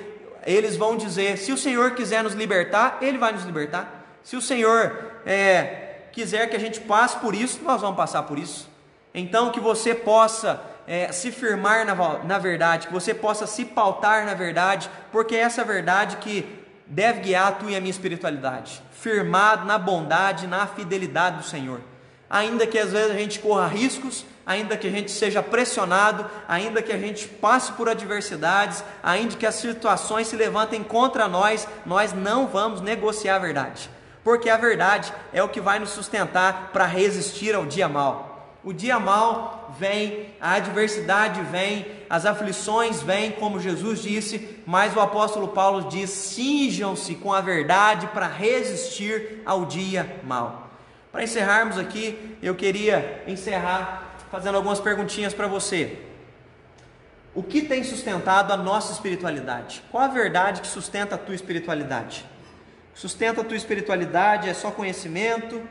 eles vão dizer: se o Senhor quiser nos libertar, Ele vai nos libertar. Se o Senhor é, quiser que a gente passe por isso, nós vamos passar por isso. Então, que você possa é, se firmar na, na verdade, que você possa se pautar na verdade, porque é essa verdade que deve guiar a tua e a minha espiritualidade, firmado na bondade, na fidelidade do Senhor. Ainda que às vezes a gente corra riscos, ainda que a gente seja pressionado, ainda que a gente passe por adversidades, ainda que as situações se levantem contra nós, nós não vamos negociar a verdade porque a verdade é o que vai nos sustentar para resistir ao dia mal. O dia mal vem, a adversidade vem, as aflições vêm, como Jesus disse, mas o apóstolo Paulo diz: cinjam-se com a verdade para resistir ao dia mal. Para encerrarmos aqui, eu queria encerrar fazendo algumas perguntinhas para você. O que tem sustentado a nossa espiritualidade? Qual a verdade que sustenta a tua espiritualidade? Sustenta a tua espiritualidade é só conhecimento,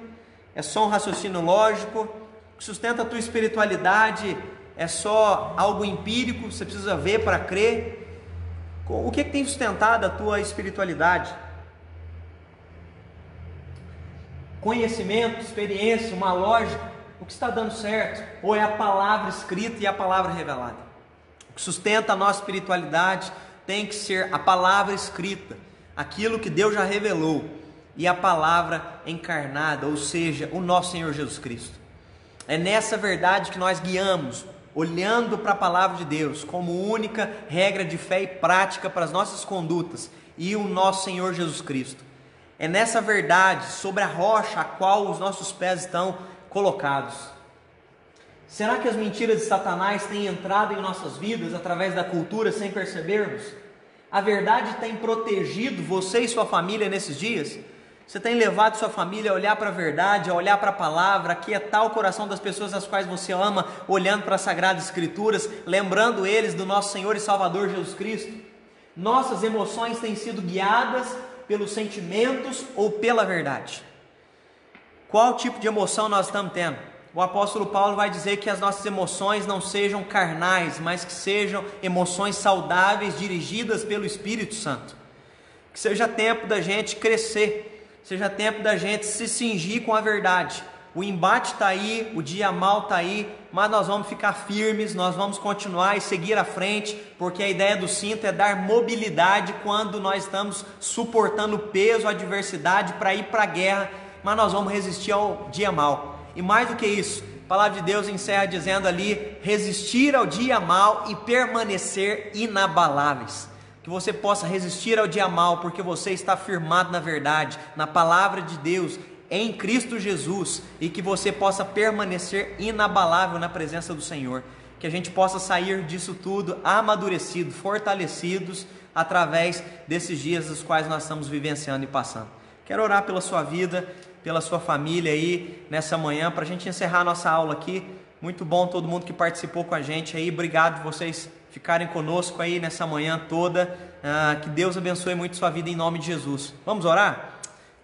é só um raciocínio lógico, sustenta a tua espiritualidade é só algo empírico, você precisa ver para crer. O que, é que tem sustentado a tua espiritualidade? Conhecimento, experiência, uma lógica, o que está dando certo? Ou é a palavra escrita e a palavra revelada? O que sustenta a nossa espiritualidade tem que ser a palavra escrita aquilo que Deus já revelou. e a palavra encarnada, ou seja, o nosso Senhor Jesus Cristo. É nessa verdade que nós guiamos, olhando para a palavra de Deus como única regra de fé e prática para as nossas condutas e o nosso Senhor Jesus Cristo. É nessa verdade, sobre a rocha a qual os nossos pés estão colocados. Será que as mentiras de Satanás têm entrado em nossas vidas através da cultura sem percebermos? A verdade tem protegido você e sua família nesses dias? Você tem levado sua família a olhar para a verdade, a olhar para a palavra, a quietar o coração das pessoas às quais você ama, olhando para as Sagradas Escrituras, lembrando eles do nosso Senhor e Salvador Jesus Cristo? Nossas emoções têm sido guiadas pelos sentimentos ou pela verdade? Qual tipo de emoção nós estamos tendo? O apóstolo Paulo vai dizer que as nossas emoções não sejam carnais, mas que sejam emoções saudáveis dirigidas pelo Espírito Santo. Que seja tempo da gente crescer seja tempo da gente se cingir com a verdade. O embate está aí, o dia mal está aí, mas nós vamos ficar firmes, nós vamos continuar e seguir à frente, porque a ideia do cinto é dar mobilidade quando nós estamos suportando peso, adversidade para ir para a guerra, mas nós vamos resistir ao dia mal. E mais do que isso, a palavra de Deus encerra dizendo ali: resistir ao dia mal e permanecer inabaláveis que você possa resistir ao dia mal, porque você está firmado na verdade, na palavra de Deus, em Cristo Jesus, e que você possa permanecer inabalável na presença do Senhor. Que a gente possa sair disso tudo amadurecido, fortalecidos através desses dias dos quais nós estamos vivenciando e passando. Quero orar pela sua vida, pela sua família aí nessa manhã, para a gente encerrar a nossa aula aqui. Muito bom todo mundo que participou com a gente aí. Obrigado vocês ficarem conosco aí nessa manhã toda. Ah, que Deus abençoe muito sua vida em nome de Jesus. Vamos orar?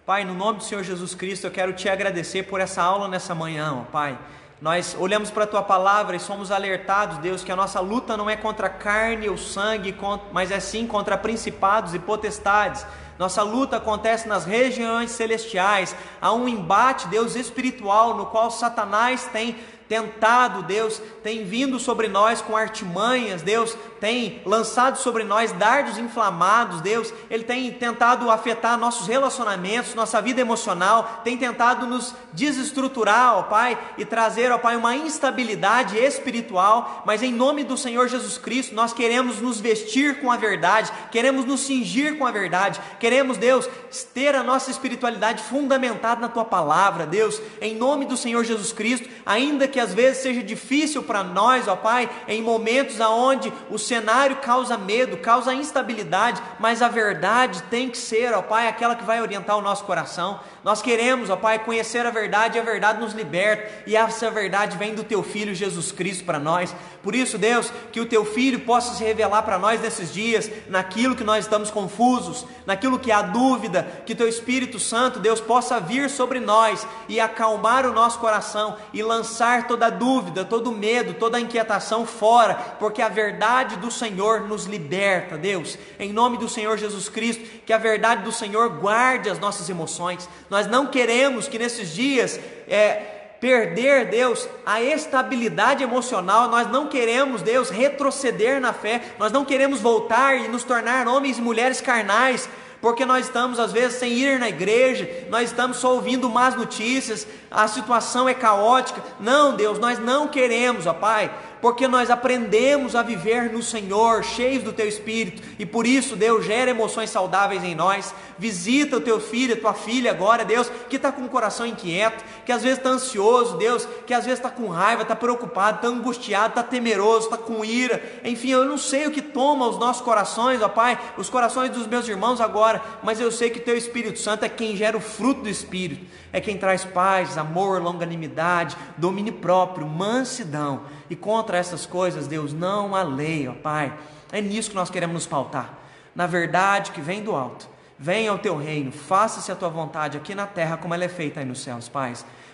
Pai, no nome do Senhor Jesus Cristo, eu quero te agradecer por essa aula nessa manhã, ó, Pai. Nós olhamos para a tua palavra e somos alertados, Deus, que a nossa luta não é contra carne ou sangue, mas é sim contra principados e potestades. Nossa luta acontece nas regiões celestiais. Há um embate, Deus, espiritual, no qual Satanás tem tentado, Deus tem vindo sobre nós com artimanhas, Deus tem lançado sobre nós dardos inflamados, Deus, Ele tem tentado afetar nossos relacionamentos, nossa vida emocional, tem tentado nos desestruturar, ó Pai, e trazer, ó Pai, uma instabilidade espiritual, mas em nome do Senhor Jesus Cristo, nós queremos nos vestir com a verdade, queremos nos cingir com a verdade, queremos, Deus, ter a nossa espiritualidade fundamentada na Tua palavra, Deus, em nome do Senhor Jesus Cristo, ainda que às vezes seja difícil para nós, ó Pai, em momentos aonde o cenário causa medo, causa instabilidade, mas a verdade tem que ser, ó Pai, aquela que vai orientar o nosso coração. Nós queremos, ó Pai, conhecer a verdade e a verdade nos liberta, e essa verdade vem do Teu Filho Jesus Cristo para nós. Por isso, Deus, que o Teu Filho possa se revelar para nós nesses dias, naquilo que nós estamos confusos, naquilo que há dúvida, que Teu Espírito Santo, Deus, possa vir sobre nós e acalmar o nosso coração e lançar toda dúvida, todo medo, toda inquietação fora, porque a verdade do Senhor nos liberta, Deus. Em nome do Senhor Jesus Cristo, que a verdade do Senhor guarde as nossas emoções. Nós não queremos que nesses dias é, perder, Deus, a estabilidade emocional, nós não queremos, Deus, retroceder na fé, nós não queremos voltar e nos tornar homens e mulheres carnais, porque nós estamos às vezes sem ir na igreja, nós estamos só ouvindo más notícias, a situação é caótica. Não, Deus, nós não queremos, ó Pai, porque nós aprendemos a viver no Senhor, cheios do Teu Espírito, e por isso, Deus, gera emoções saudáveis em nós. Visita o Teu filho, a Tua filha agora, Deus, que está com o coração inquieto, que às vezes está ansioso, Deus, que às vezes está com raiva, está preocupado, está angustiado, está temeroso, está com ira, enfim, eu não sei o que toma os nossos corações, ó Pai, os corações dos meus irmãos agora, mas eu sei que Teu Espírito Santo é quem gera o fruto do Espírito, é quem traz paz, amor, longanimidade, domínio próprio, mansidão. E contra essas coisas, Deus, não há lei, ó Pai. É nisso que nós queremos nos pautar. Na verdade que vem do alto. Venha ao teu reino, faça-se a tua vontade aqui na terra como ela é feita aí nos céus, Pai.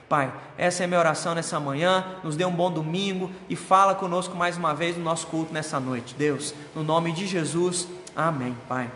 Pai, essa é a minha oração nessa manhã. Nos dê um bom domingo e fala conosco mais uma vez no nosso culto nessa noite. Deus, no nome de Jesus. Amém, Pai.